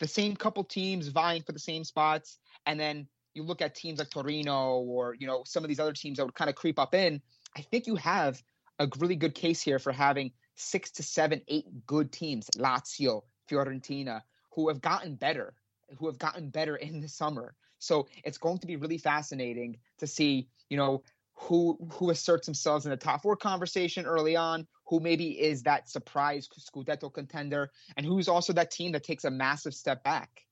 Speaker 6: the same couple teams vying for the same spots, and then you look at teams like Torino or you know some of these other teams that would kind of creep up in, I think you have a really good case here for having six to seven, eight good teams, Lazio, Fiorentina, who have gotten better, who have gotten better in the summer. So it's going to be really fascinating to see, you know, who who asserts themselves in the top four conversation early on, who maybe is that surprise Scudetto contender, and who's also that team that takes a massive step back.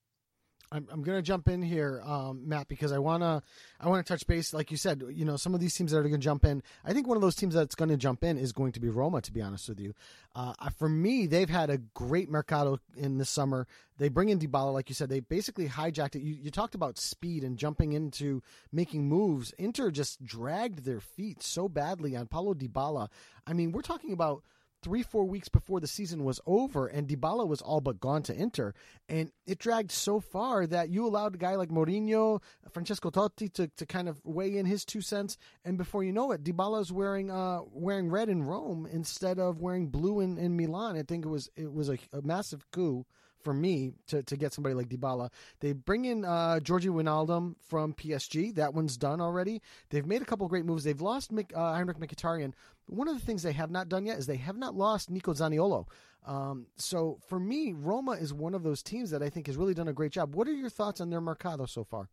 Speaker 3: I'm, I'm going to jump in here, um, Matt, because I want to I want to touch base. Like you said, you know, some of these teams that are going to jump in. I think one of those teams that's going to jump in is going to be Roma. To be honest with you, uh, for me, they've had a great mercado in the summer. They bring in Dybala, like you said. They basically hijacked it. You, you talked about speed and jumping into making moves. Inter just dragged their feet so badly on Paulo Dybala. I mean, we're talking about three, four weeks before the season was over, and Dybala was all but gone to Inter. And it dragged so far that you allowed a guy like Mourinho, Francesco Totti to, to kind of weigh in his two cents. And before you know it, Dybala's wearing uh, wearing red in Rome instead of wearing blue in, in Milan. I think it was it was a, a massive coup for me to, to get somebody like Dybala. They bring in uh, Georgie Wijnaldum from PSG. That one's done already. They've made a couple great moves. They've lost Mick, uh, Henrikh Mkhitaryan. One of the things they have not done yet is they have not lost Nico Zaniolo. Um, so for me, Roma is one of those teams that I think has really done a great job. What are your thoughts on their mercado so far?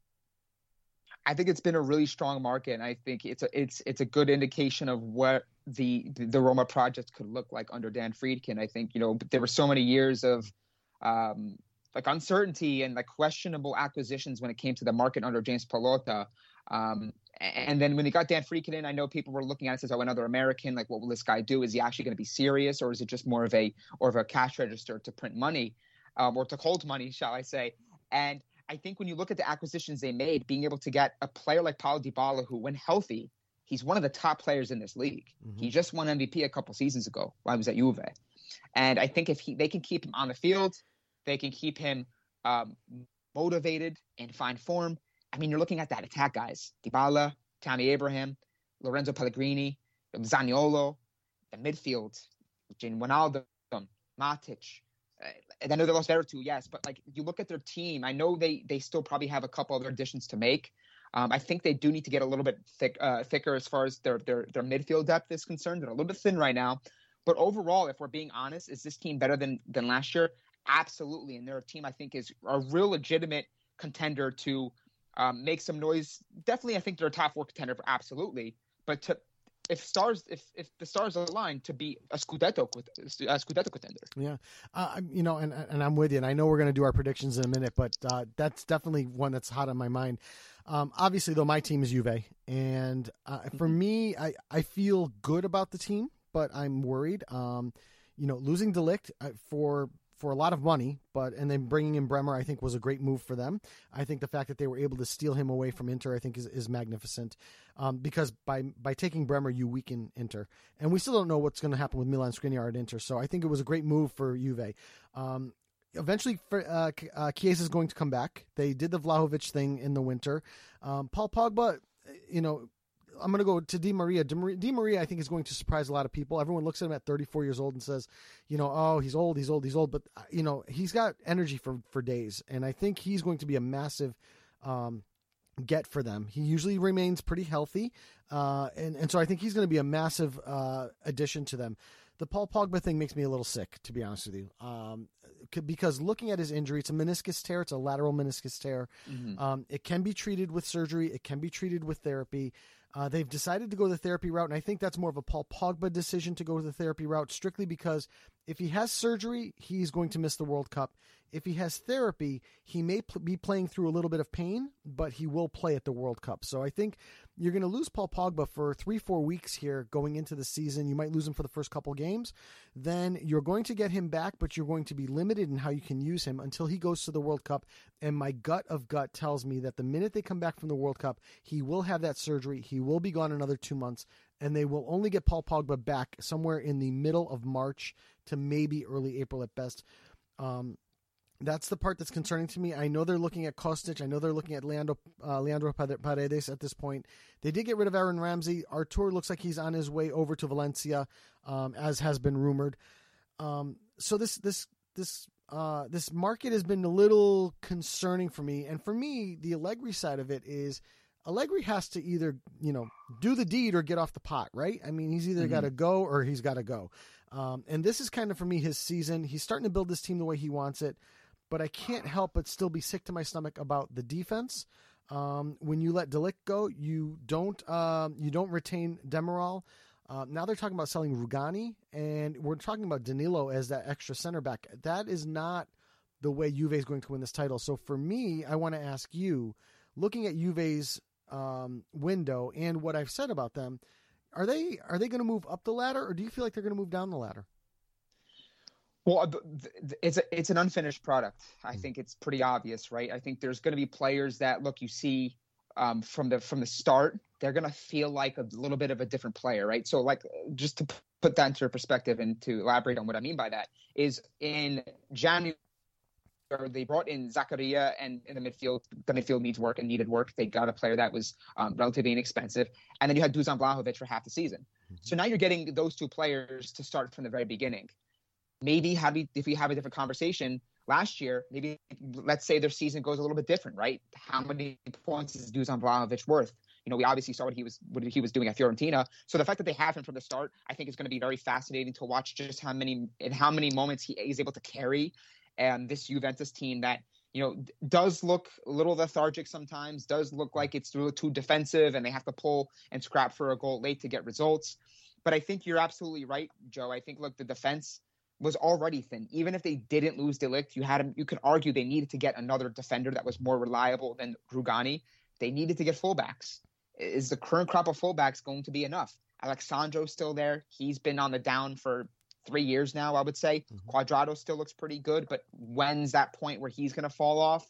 Speaker 6: I think it's been a really strong market, and I think it's a it's it's a good indication of what the the Roma project could look like under Dan Friedkin. I think you know there were so many years of um, like uncertainty and like questionable acquisitions when it came to the market under James Pallotta. Um, and then when he got Dan Friedkin in, I know people were looking at it as oh another American. Like, what will this guy do? Is he actually going to be serious, or is it just more of a or of a cash register to print money, um, or to hold money, shall I say? And I think when you look at the acquisitions they made, being able to get a player like Paulo Dybala, who when healthy, he's one of the top players in this league. Mm-hmm. He just won MVP a couple seasons ago while he was at Juve. And I think if he they can keep him on the field, they can keep him um, motivated and find form. I mean, you're looking at that attack, guys. Dybala, Tammy Abraham, Lorenzo Pellegrini, Zaniolo, the midfield, Jane Wijnaldum, Matic. Uh, I know they lost Veretout, yes, but like you look at their team, I know they they still probably have a couple other additions to make. Um, I think they do need to get a little bit thick, uh, thicker as far as their, their their midfield depth is concerned. They're a little bit thin right now, but overall, if we're being honest, is this team better than than last year? Absolutely, and they're a team I think is a real legitimate contender to um, make some noise. Definitely, I think they're a top four contender for absolutely. But to if stars if if the stars align to be a scudetto a scudetto contender.
Speaker 3: Yeah, uh, you know, and and I'm with you, and I know we're going to do our predictions in a minute, but uh, that's definitely one that's hot on my mind. Um, obviously, though, my team is Juve, and uh, for mm-hmm. me, I I feel good about the team, but I'm worried. Um, you know, losing de Ligt uh, for for a lot of money, but and then bringing in Bremer, I think was a great move for them. I think the fact that they were able to steal him away from Inter, I think is, is magnificent, um, because by by taking Bremer, you weaken Inter, and we still don't know what's going to happen with Milan Skriniar at Inter. So I think it was a great move for Juve. Um, eventually, uh, uh, Chiesa is going to come back. They did the Vlahovic thing in the winter. Um, Paul Pogba, you know, I'm going to go to Di Maria. Di Maria. Di Maria, I think, is going to surprise a lot of people. Everyone looks at him at 34 years old and says, you know, oh, he's old, he's old, he's old. But, uh, you know, he's got energy for, for days. And I think he's going to be a massive um, get for them. He usually remains pretty healthy. Uh, and, and so I think he's going to be a massive uh, addition to them. The Paul Pogba thing makes me a little sick, to be honest with you. Um, because looking at his injury, it's a meniscus tear, it's a lateral meniscus tear. Mm-hmm. Um, it can be treated with surgery, it can be treated with therapy. Uh, they've decided to go the therapy route, and I think that's more of a Paul Pogba decision to go the therapy route, strictly because if he has surgery, he's going to miss the World Cup. If he has therapy, he may pl- be playing through a little bit of pain, but he will play at the World Cup. So I think you're going to lose Paul Pogba for three, four weeks here going into the season. You might lose him for the first couple games. Then you're going to get him back, but you're going to be limited in how you can use him until he goes to the World Cup. And my gut of gut tells me that the minute they come back from the World Cup, he will have that surgery. He will be gone another two months, and they will only get Paul Pogba back somewhere in the middle of March to maybe early April at best. Um, that's the part that's concerning to me. I know they're looking at Kostic. I know they're looking at Leandro, uh, Leandro Paredes at this point. They did get rid of Aaron Ramsey. Artur looks like he's on his way over to Valencia, um, as has been rumored. Um, so this this this uh, this market has been a little concerning for me. And for me, the Allegri side of it is Allegri has to either, you know, do the deed or get off the pot, right? I mean, he's either
Speaker 4: Mm-hmm.
Speaker 3: got to go or he's got to go. Um, and this is kind of for me his season. He's starting to build this team the way he wants it, but I can't help but still be sick to my stomach about the defense. Um, when you let de Ligt go, you don't um, you don't retain Demiral. Uh, now they're talking about selling Rugani, and we're talking about Danilo as that extra center back. That is not the way Juve is going to win this title. So for me, I want to ask you, looking at Juve's um, window and what I've said about them, are they are they going to move up the ladder, or do you feel like they're going to move down the ladder?
Speaker 6: Well, it's a, it's an unfinished product. I think it's pretty obvious, right? I think there's going to be players that look you see um, from the from the start, they're going to feel like a little bit of a different player, right? So, like, just to put that into perspective and to elaborate on what I mean by that is in January. They brought in Zakaria, and in the midfield, the midfield needs work and needed work. They got a player that was um, relatively inexpensive, and then you had Dusan Vlahovic for half the season. So now you're getting those two players to start from the very beginning maybe we, if we have a different conversation last year, maybe let's say their season goes a little bit different, right? How many points is Dusan Vlahovic worth? You know, we obviously saw what he was what he was doing at Fiorentina. So the fact that they have him from the start, I think is going to be very fascinating to watch just how many in how many moments he is able to carry and this Juventus team that you know does look a little lethargic sometimes, does look like it's a little too defensive and they have to pull and scrap for a goal late to get results. But I think you're absolutely right, Joe. I think look the defense was already thin. Even if they didn't lose de Ligt, you had. You could argue they needed to get another defender that was more reliable than Rugani. They needed to get fullbacks. Is the current crop of fullbacks going to be enough? Alex Sandro's still there. He's been on the down for three years now. I would say mm-hmm. Cuadrado still looks pretty good, but when's that point where he's going to fall off?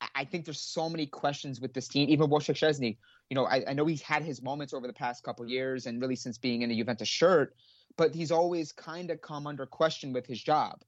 Speaker 6: I- I think there's so many questions with this team. Even Wojciech Szczesny, you know, I, I know he's had his moments over the past couple years and really since being in a Juventus shirt, but he's always kind of come under question with his job.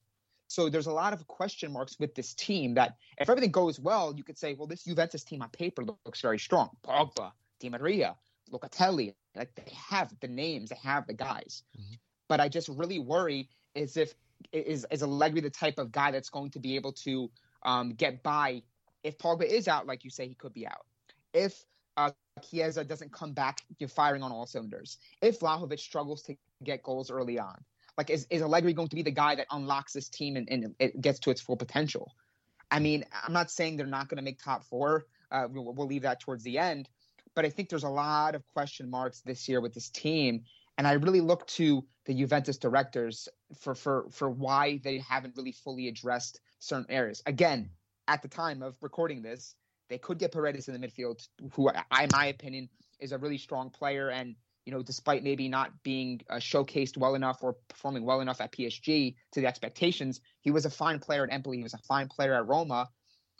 Speaker 6: So there's a lot of question marks with this team that if everything goes well, you could say, well, this Juventus team on paper looks very strong. Pogba, Di Maria, Locatelli, like they have the names, they have the guys. Mm-hmm. But I just really worry is if is is Allegri the type of guy that's going to be able to um, get by if Pogba is out, like you say, he could be out. If uh, Chiesa doesn't come back, you're firing on all cylinders. If Vlahovic struggles to get goals early on, like is, is Allegri going to be the guy that unlocks this team and, and it gets to its full potential? I mean, I'm not saying they're not going to make top four. Uh, we'll, we'll leave that towards the end, but I think there's a lot of question marks this year with this team, and I really look to the Juventus directors for for for why they haven't really fully addressed certain areas. Again, at the time of recording this, they could get Paredes in the midfield, who, I, in my opinion, is a really strong player. And, you know, despite maybe not being uh, showcased well enough or performing well enough at PSG to the expectations, he was a fine player at Empoli. He was a fine player at Roma.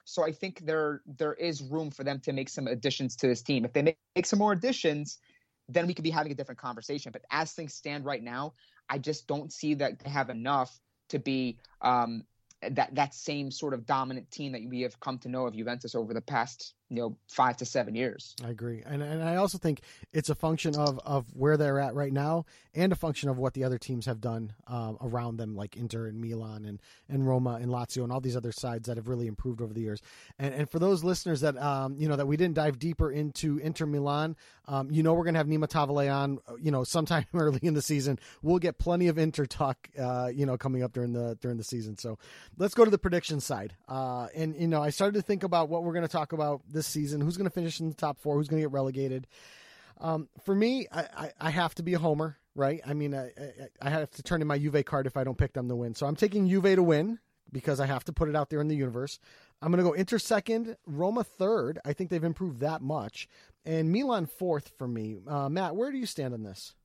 Speaker 6: So I think there there is room for them to make some additions to this team. If they make, make some more additions, then we could be having a different conversation. But as things stand right now, I just don't see that they have enough to be um, that that same sort of dominant team that we have come to know of Juventus over the past you know five to seven years.
Speaker 3: I agree, and and I also think it's a function of of where they're at right now, and a function of what the other teams have done um, around them, like Inter and Milan and and Roma and Lazio and all these other sides that have really improved over the years. And and for those listeners that um, you know that we didn't dive deeper into Inter Milan, um, you know we're gonna have Nima Tavallaey on, you know, sometime early in the season. We'll get plenty of Inter talk, uh, you know, coming up during the during the season. So let's go to the prediction side. Uh, and you know, I started to think about what we're to talk about this season. Who's going to finish in the top four? Who's going to get relegated? Um, for me, I, I, I have to be a homer, right? I mean, I, I, I have to turn in my Juve card if I don't pick them to win. So I'm taking Juve to win because I have to put it out there in the universe. I'm going to go Inter second, Roma third. I think they've improved that much, and Milan fourth for me. Uh, Matt, where do you stand on this?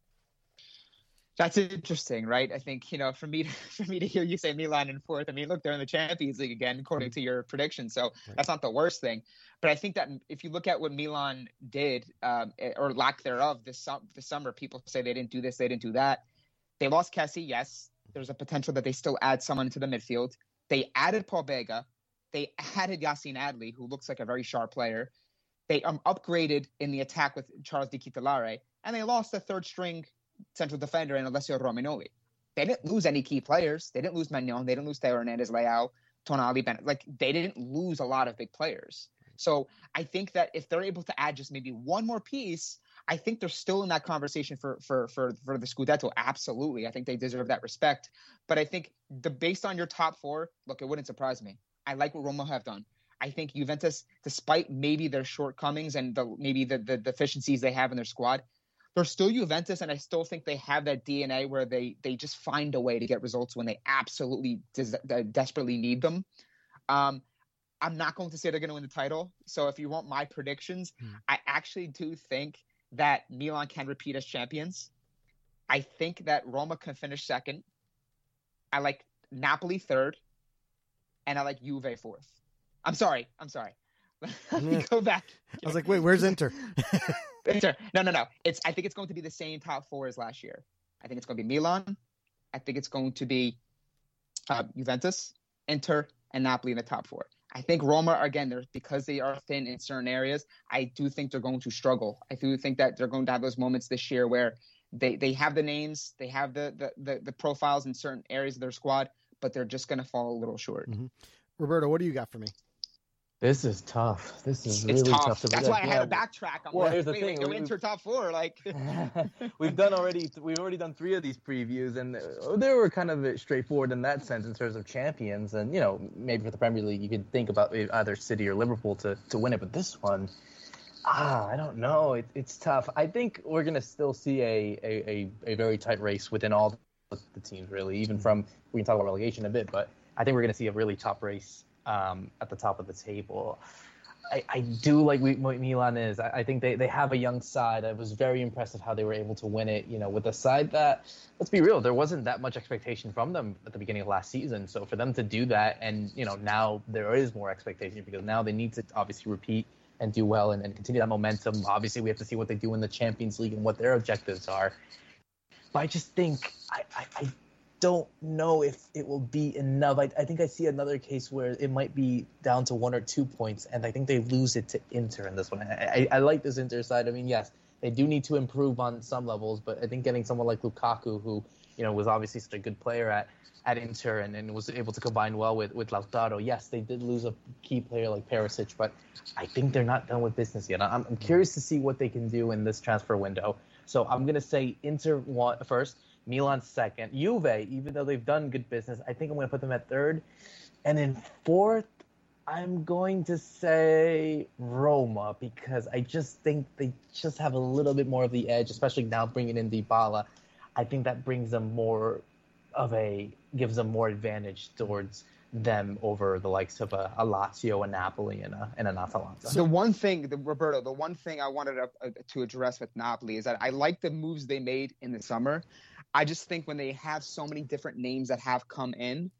Speaker 6: That's interesting, right? I think you know, for me, to, for me to hear you say Milan in fourth, I mean, look, they're in the Champions League again, according to your prediction. So that's not the worst thing. But I think that if you look at what Milan did um, or lack thereof this this summer, people say they didn't do this, they didn't do that. They lost Kessie. yes. There's a potential that they still add someone to the midfield. They added Pobega. They added Yassine Adli, who looks like a very sharp player. They um, upgraded in the attack with Charles De Ketelaere, and they lost the third string central defender and Alessio Romagnoli. they didn't lose any key players. They didn't lose Maignan. They didn't lose Theo Hernandez, Leao, Tonali, Bennacer. Like they didn't lose a lot of big players. So I think that if they're able to add just maybe one more piece, I think they're still in that conversation for for for for the Scudetto. Absolutely, I think they deserve that respect. But I think the based on your top four, look, it wouldn't surprise me. I like what Roma have done. I think Juventus, despite maybe their shortcomings and the maybe the, the deficiencies they have in their squad, they're still Juventus, and I still think they have that DNA where they they just find a way to get results when they absolutely des- desperately need them. Um, I'm not going to say they're going to win the title. So if you want my predictions, hmm. I actually do think that Milan can repeat as champions. I think that Roma can finish second. I like Napoli third, and I like Juve fourth. I'm sorry. I'm sorry. Let me go back.
Speaker 3: I was like, wait, where's Inter?
Speaker 6: No, no, no. It's. I think it's going to be the same top four as last year. I think it's going to be Milan. I think it's going to be uh, Juventus, Inter, and Napoli in the top four. I think Roma again, they're because they are thin in certain areas. I do think they're going to struggle. I do think that they're going to have those moments this year where they they have the names, they have the the the, the profiles in certain areas of their squad, but they're just going to fall a little short.
Speaker 3: Mm-hmm. Roberto, what do you got for me?
Speaker 4: This is tough. This is really tough. tough. to
Speaker 6: That's why I had to backtrack. I'm well, like, here's the thing: we enter top four. Like
Speaker 4: we've done already. We've already done three of these previews, and uh, they were kind of uh, straightforward in that sense in terms of champions. And you know, maybe for the Premier League, you could think about uh, either City or Liverpool to to win it. But this one, ah, I don't know. It, it's tough. I think we're gonna still see a a, a, a very tight race within all the teams, really. Even from we can talk about relegation a bit, but I think we're gonna see a really top race um, at the top of the table. I, I do like what Milan is. I, I, think they, they have a young side. I was very impressed how they were able to win it. You know, with a side that, let's be real, there wasn't that much expectation from them at the beginning of last season. So for them to do that, and you know now there is more expectation because now they need to obviously repeat and do well and, and continue that momentum. Obviously, we have to see what they do in the Champions League and what their objectives are. But I just think I, I, I don't know if it will be enough. I, I, think I see another case where it might be down to one or two points, and I think they lose it to Inter in this one. I, I, I like this Inter side. I mean, yes, they do need to improve on some levels, but I think getting someone like Lukaku, who you know was obviously such a good player at at Inter and, and was able to combine well with with Lautaro. Yes, they did lose a key player like Perisic, but I think they're not done with business yet. I'm, I'm curious to see what they can do in this transfer window. So I'm gonna say Inter one, first. Milan second. Juve, even though they've done good business, I think I'm going to put them at third. And in fourth, I'm going to say Roma because I just think they just have a little bit more of the edge, especially now bringing in Dybala. I think that brings them more of a gives them more advantage towards them over the likes of a, a Lazio, a Napoli, and a and an Atalanta.
Speaker 6: The one thing, the, Roberto, the one thing I wanted to, uh, to address with Napoli is that I like the moves they made in the summer. I just think when they have so many different names that have come in,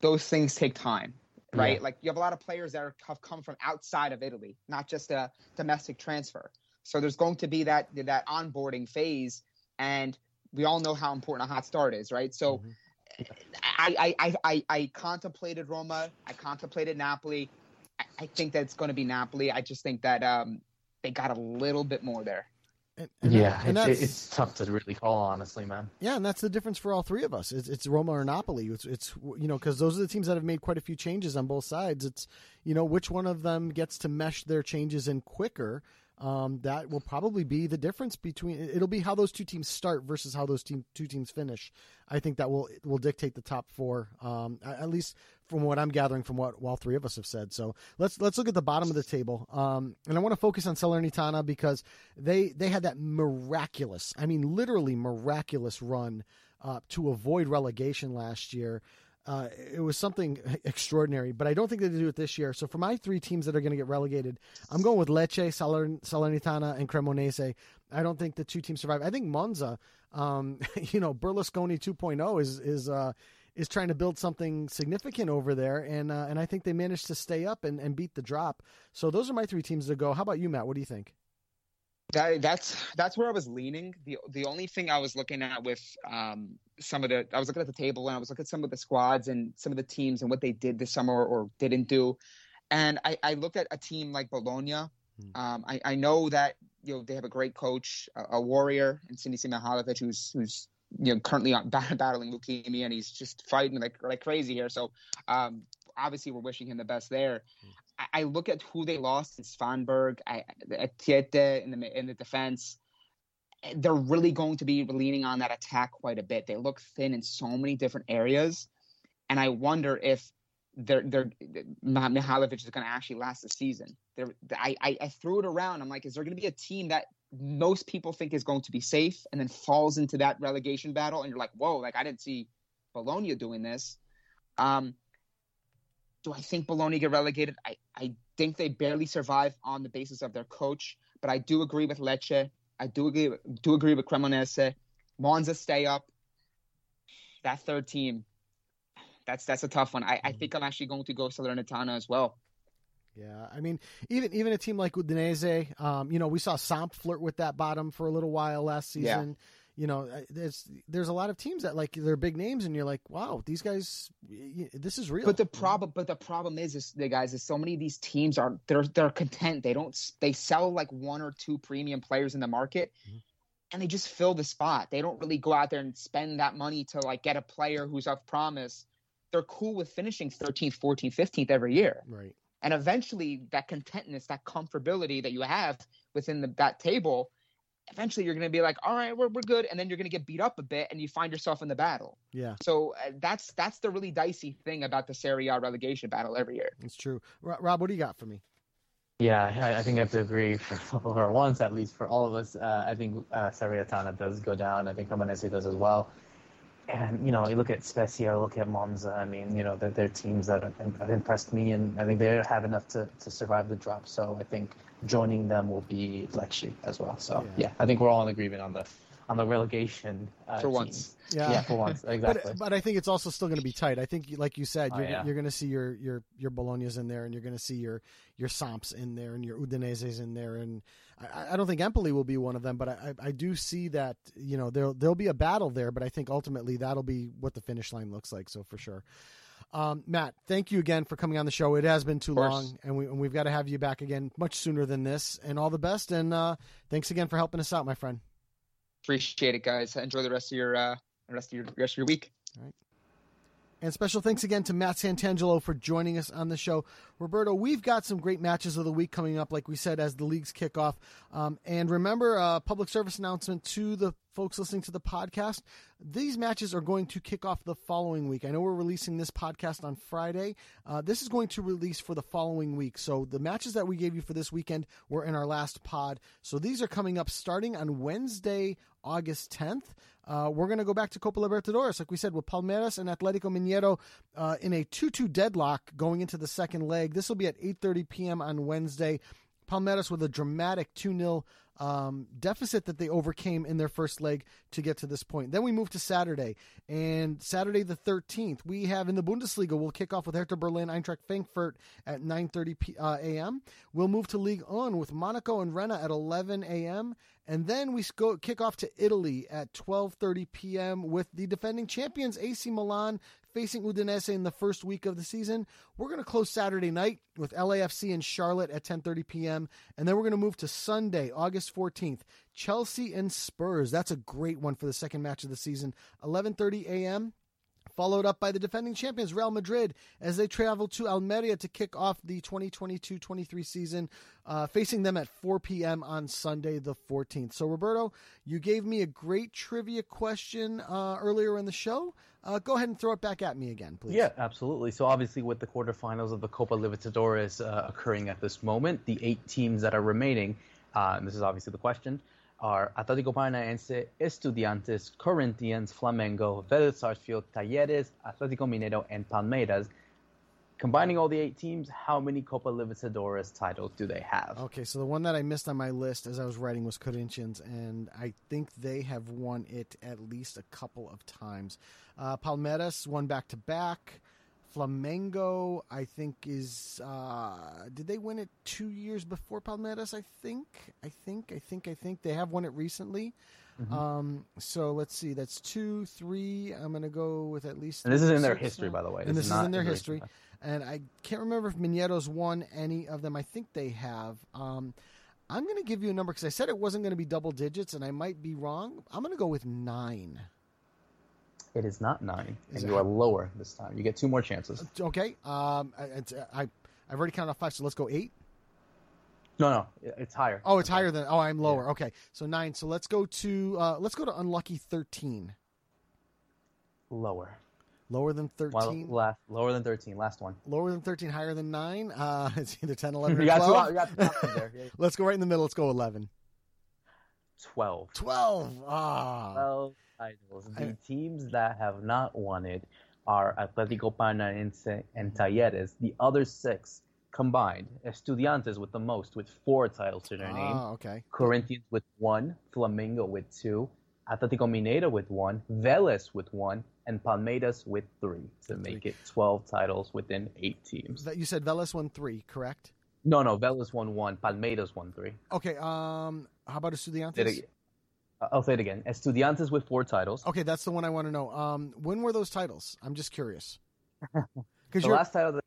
Speaker 6: those things take time, right? Yeah. Like you have a lot of players that are, have come from outside of Italy, not just a domestic transfer. So there's going to be that that onboarding phase, and we all know how important a hot start is, right? So. Mm-hmm. I, I, I, I contemplated Roma. I contemplated Napoli. I, I think that it's going to be Napoli. I just think that um, they got a little bit more there.
Speaker 4: And, and yeah, that, and it's, it's, tough to really call, honestly, man.
Speaker 3: Yeah, and that's the difference for all three of us. It's, it's Roma or Napoli. It's, it's you know because those are the teams that have made quite a few changes on both sides. It's you know which one of them gets to mesh their changes in quicker um, that will probably be the difference between. It'll be how those two teams start versus how those team, two teams finish. I think that will will dictate the top four, um, at least from what I'm gathering from what all three of us have said. So let's let's look at the bottom of the table, um, and I want to focus on Salernitana because they they had that miraculous, I mean literally miraculous run uh, to avoid relegation last year. Uh, it was something extraordinary, but I don't think they do it this year. So for my three teams that are going to get relegated, I'm going with Lecce, Salernitana, and Cremonese. I don't think the two teams survive. I think Monza, um, you know, Berlusconi 2.0 is is uh, is trying to build something significant over there, and uh, and I think they managed to stay up and, and beat the drop. So those are my three teams to go. How about you, Matt? What do you think?
Speaker 6: That, that's that's where I was leaning. the The only thing I was looking at with um, some of the, I was looking at the table and I was looking at some of the squads and some of the teams and what they did this summer or didn't do, and I, I looked at a team like Bologna. Hmm. Um, I, I know that you know they have a great coach, a, a warrior, and Sinisa Mihajlovic, who's who's you know currently on, battling leukemia and he's just fighting like like crazy here. So um, obviously we're wishing him the best there. I, I look at who they lost in Svanberg, I, Theate in the in the defense. They're really going to be leaning on that attack quite a bit. They look thin in so many different areas, and I wonder if they're, they're Mihajlovic is going to actually last the season. I, I, I threw it around. I'm like, is there going to be a team that most people think is going to be safe and then falls into that relegation battle? And you're like, whoa, like I didn't see Bologna doing this. Um, do I think Bologna get relegated? I, I think they barely survive on the basis of their coach, but I do agree with Lecce. I do agree do agree with Cremonese. Monza stay up. That third team, that's that's a tough one. I, I think I'm actually going to go Salernitana as well.
Speaker 3: Yeah, I mean, even even a team like Udinese, um, you know, we saw Samp flirt with that bottom for a little while last season. Yeah. You know, there's there's a lot of teams that like they're big names, and you're like, wow, these guys, this is real.
Speaker 6: But the problem, but the problem is, is the guys is so many of these teams are they're they're content. They don't they sell like one or two premium players in the market. Mm-hmm and they just fill the spot. They don't really go out there and spend that money to like get a player who's of promise. They're cool with finishing 13th, 14th, 15th every year.
Speaker 3: Right.
Speaker 6: And eventually, that contentness, that comfortability that you have within the, that table, eventually you're going to be like, all right, we're, we're good. And then you're going to get beat up a bit and you find yourself in the battle.
Speaker 3: Yeah.
Speaker 6: So uh, that's that's the really dicey thing about the Serie A relegation battle every year.
Speaker 3: It's true. Rob, what do you got for me?
Speaker 4: Yeah, I, I think I have to agree for, for once, at least for all of us. Uh, I think uh, Salernitana does go down. I think Cremonese does as well. And you know, you look at Spezia, look at Monza. I mean, you know, they're, they're teams that have, have impressed me, and I think they have enough to, to survive the drop. So I think joining them will be Lecce as well. So yeah. yeah, I think we're all in agreement on the on the relegation uh,
Speaker 6: for once.
Speaker 3: Yeah.
Speaker 4: yeah, for once, exactly.
Speaker 3: But, but I think it's also still going to be tight. I think, like you said, oh, you're, oh, yeah. you're going to see your your your Bologna's in there, and you're going to see your your Samps in there, and your Udinese's in there, and I, I don't think Empoli will be one of them, but I, I do see that you know there'll there'll be a battle there, but I think ultimately that'll be what the finish line looks like. So for sure. Um, Matt, thank you again for coming on the show. It has been too long, and, we, and we've got to have you back again much sooner than this. And all the best, and uh, thanks again for helping us out, my friend.
Speaker 6: Appreciate it, guys. Enjoy the rest of your uh, rest of your rest of your week.
Speaker 3: All right. And special thanks again to Matt Santangelo for joining us on the show. Roberto, we've got some great matches of the week coming up, like we said, as the leagues kick off. Um, and remember, a uh, public service announcement to the folks listening to the podcast. These matches are going to kick off the following week. I know we're releasing this podcast on Friday. Uh, this is going to release for the following week. So the matches that we gave you for this weekend were in our last pod. So these are coming up starting on Wednesday, August 10th. Uh, we're going to go back to Copa Libertadores, like we said, with Palmeiras and Atletico Mineiro uh, in a 2-2 deadlock going into the second leg. This will be at 8.30 p.m. on Wednesday. Palmeiras with a dramatic 2 0 um, deficit that they overcame in their first leg to get to this point. Then we move to Saturday, and Saturday the 13th, we have in the Bundesliga, we'll kick off with Hertha Berlin, Eintracht Frankfurt at 9.30 p- uh, a.m. We'll move to Ligue 1 with Monaco and Rennes at 11 a.m., and then we go kick off to Italy at 12:30 p.m. with the defending champions AC Milan facing Udinese in the first week of the season. We're going to close Saturday night with LAFC and Charlotte at 10:30 p.m. and then we're going to move to Sunday, August 14th, Chelsea and Spurs. That's a great one for the second match of the season. 11:30 a.m followed up by the defending champions Real Madrid as they travel to Almeria to kick off the 2022-23 season, uh, facing them at 4 p.m. on Sunday the 14th. So, Roberto, you gave me a great trivia question uh, earlier in the show. Uh, go ahead and throw it back at me again, please.
Speaker 4: Yeah, absolutely. So, obviously, with the quarterfinals of the Copa Libertadores uh, occurring at this moment, the eight teams that are remaining, uh, and this is obviously the question, are Atlético Paranaense, Estudiantes, Corinthians, Flamengo, Vélez Sarsfield, Talleres, Atlético Mineiro, and Palmeiras. Combining all the eight teams, how many Copa Libertadores titles do they have?
Speaker 3: Okay, so the one that I missed on my list as I was writing was Corinthians, and I think they have won it at least a couple of times. Uh, Palmeiras won back to back. Flamengo, I think, is uh, did they win it two years before Palmeiras? I think, I think, I think, I think they have won it recently. Mm-hmm. Um, so let's see, that's two, three. I'm gonna go with at least.
Speaker 4: And this is in their history, by the way.
Speaker 3: This and this is, is in their history. And I can't remember if Mineiro's won any of them. I think they have. Um, I'm going to give you a number because I said it wasn't going to be double digits, and I might be wrong. I'm going to go with nine.
Speaker 4: It is not nine,
Speaker 3: Is
Speaker 4: and you are lower this time. You get two more chances.
Speaker 3: Okay. Um, I- it's, I I've already counted off five, so let's go eight.
Speaker 4: No, no, it's higher.
Speaker 3: Oh, it's higher than. Oh, I'm lower. Okay, so nine. So let's go to uh, let's go to unlucky thirteen.
Speaker 4: Lower.
Speaker 3: Lower than
Speaker 4: Well,
Speaker 3: thirteen.
Speaker 4: last, lower than thirteen. Last one.
Speaker 3: Lower than thirteen. Higher than nine. Uh, it's either 10, 11, or
Speaker 4: You got two
Speaker 3: 12.
Speaker 4: you got two there. Yeah.
Speaker 3: let's go right in the middle. Let's go eleven.
Speaker 4: Twelve.
Speaker 3: 12. Ah.
Speaker 4: 12 titles. The
Speaker 3: I-
Speaker 4: teams that have not won it are Atletico Paranaense and Talleres. The other six combined, Estudiantes with the most, with four titles to their name.
Speaker 3: Ah, okay.
Speaker 4: Corinthians with one, Flamengo with two, Atletico Mineiro with one, Vélez with one, and Palmeiras with three to make it 12 titles within eight teams.
Speaker 3: That you said Vélez won three, correct?
Speaker 4: No, no, Vélez won one, Palmeiras won three.
Speaker 3: Okay. Um, how about Estudiantes?
Speaker 4: Again. I'll say it again. Estudiantes with four titles.
Speaker 3: Okay, that's the one I want to know. Um, when were those titles? I'm just curious. Because
Speaker 4: The
Speaker 3: you're
Speaker 4: last title that,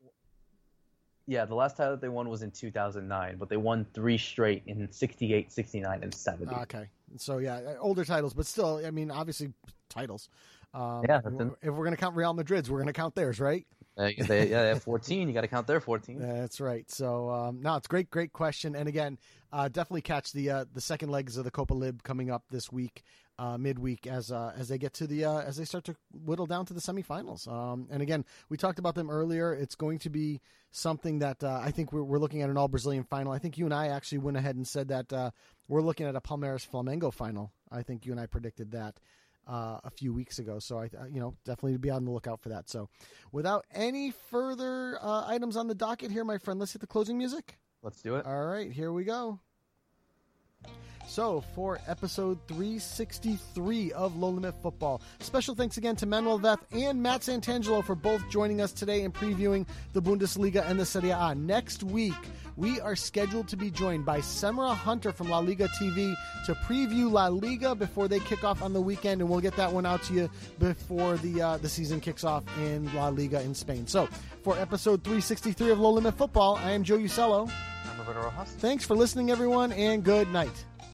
Speaker 4: yeah, the last title that they won was in 2009, but they won three straight in 68, 69, and 70.
Speaker 3: okay. So yeah, uh, older titles, but still, I mean, obviously titles. Um,
Speaker 4: Yeah,
Speaker 3: if we're gonna count Real Madrid's, we're gonna count theirs, right?
Speaker 4: They, they, yeah, they have 14. You got to count their 14.
Speaker 3: That's right. So um, no, it's great, great question. And again, uh, definitely catch the uh, the second legs of the Copa Lib coming up this week, uh, midweek as uh, as they get to the uh, as they start to whittle down to the semifinals. Um, and again, we talked about them earlier. It's going to be something that uh, I think we're, we're looking at an all Brazilian final. I think you and I actually went ahead and said that uh, we're looking at a Palmeiras Flamengo final. I think you and I predicted that. Uh, a few weeks ago, so I, you know, definitely be on the lookout for that. So, without any further uh, items on the docket here, my friend, let's hit the closing music.
Speaker 4: Let's do it.
Speaker 3: All right, here we go. So, for episode 363 of Low Limit Futbol, special thanks again to Manuel Veth and Matt Santangelo for both joining us today and previewing the Bundesliga and the Serie A. Next week, we are scheduled to be joined by Semra Hunter from La Liga TV to preview La Liga before they kick off on the weekend, and we'll get that one out to you before the uh, the season kicks off in La Liga in Spain. So, for episode 363 of Low Limit Futbol, I am Joe Usello.
Speaker 4: Rojas.
Speaker 3: Thanks for listening, everyone, and good night.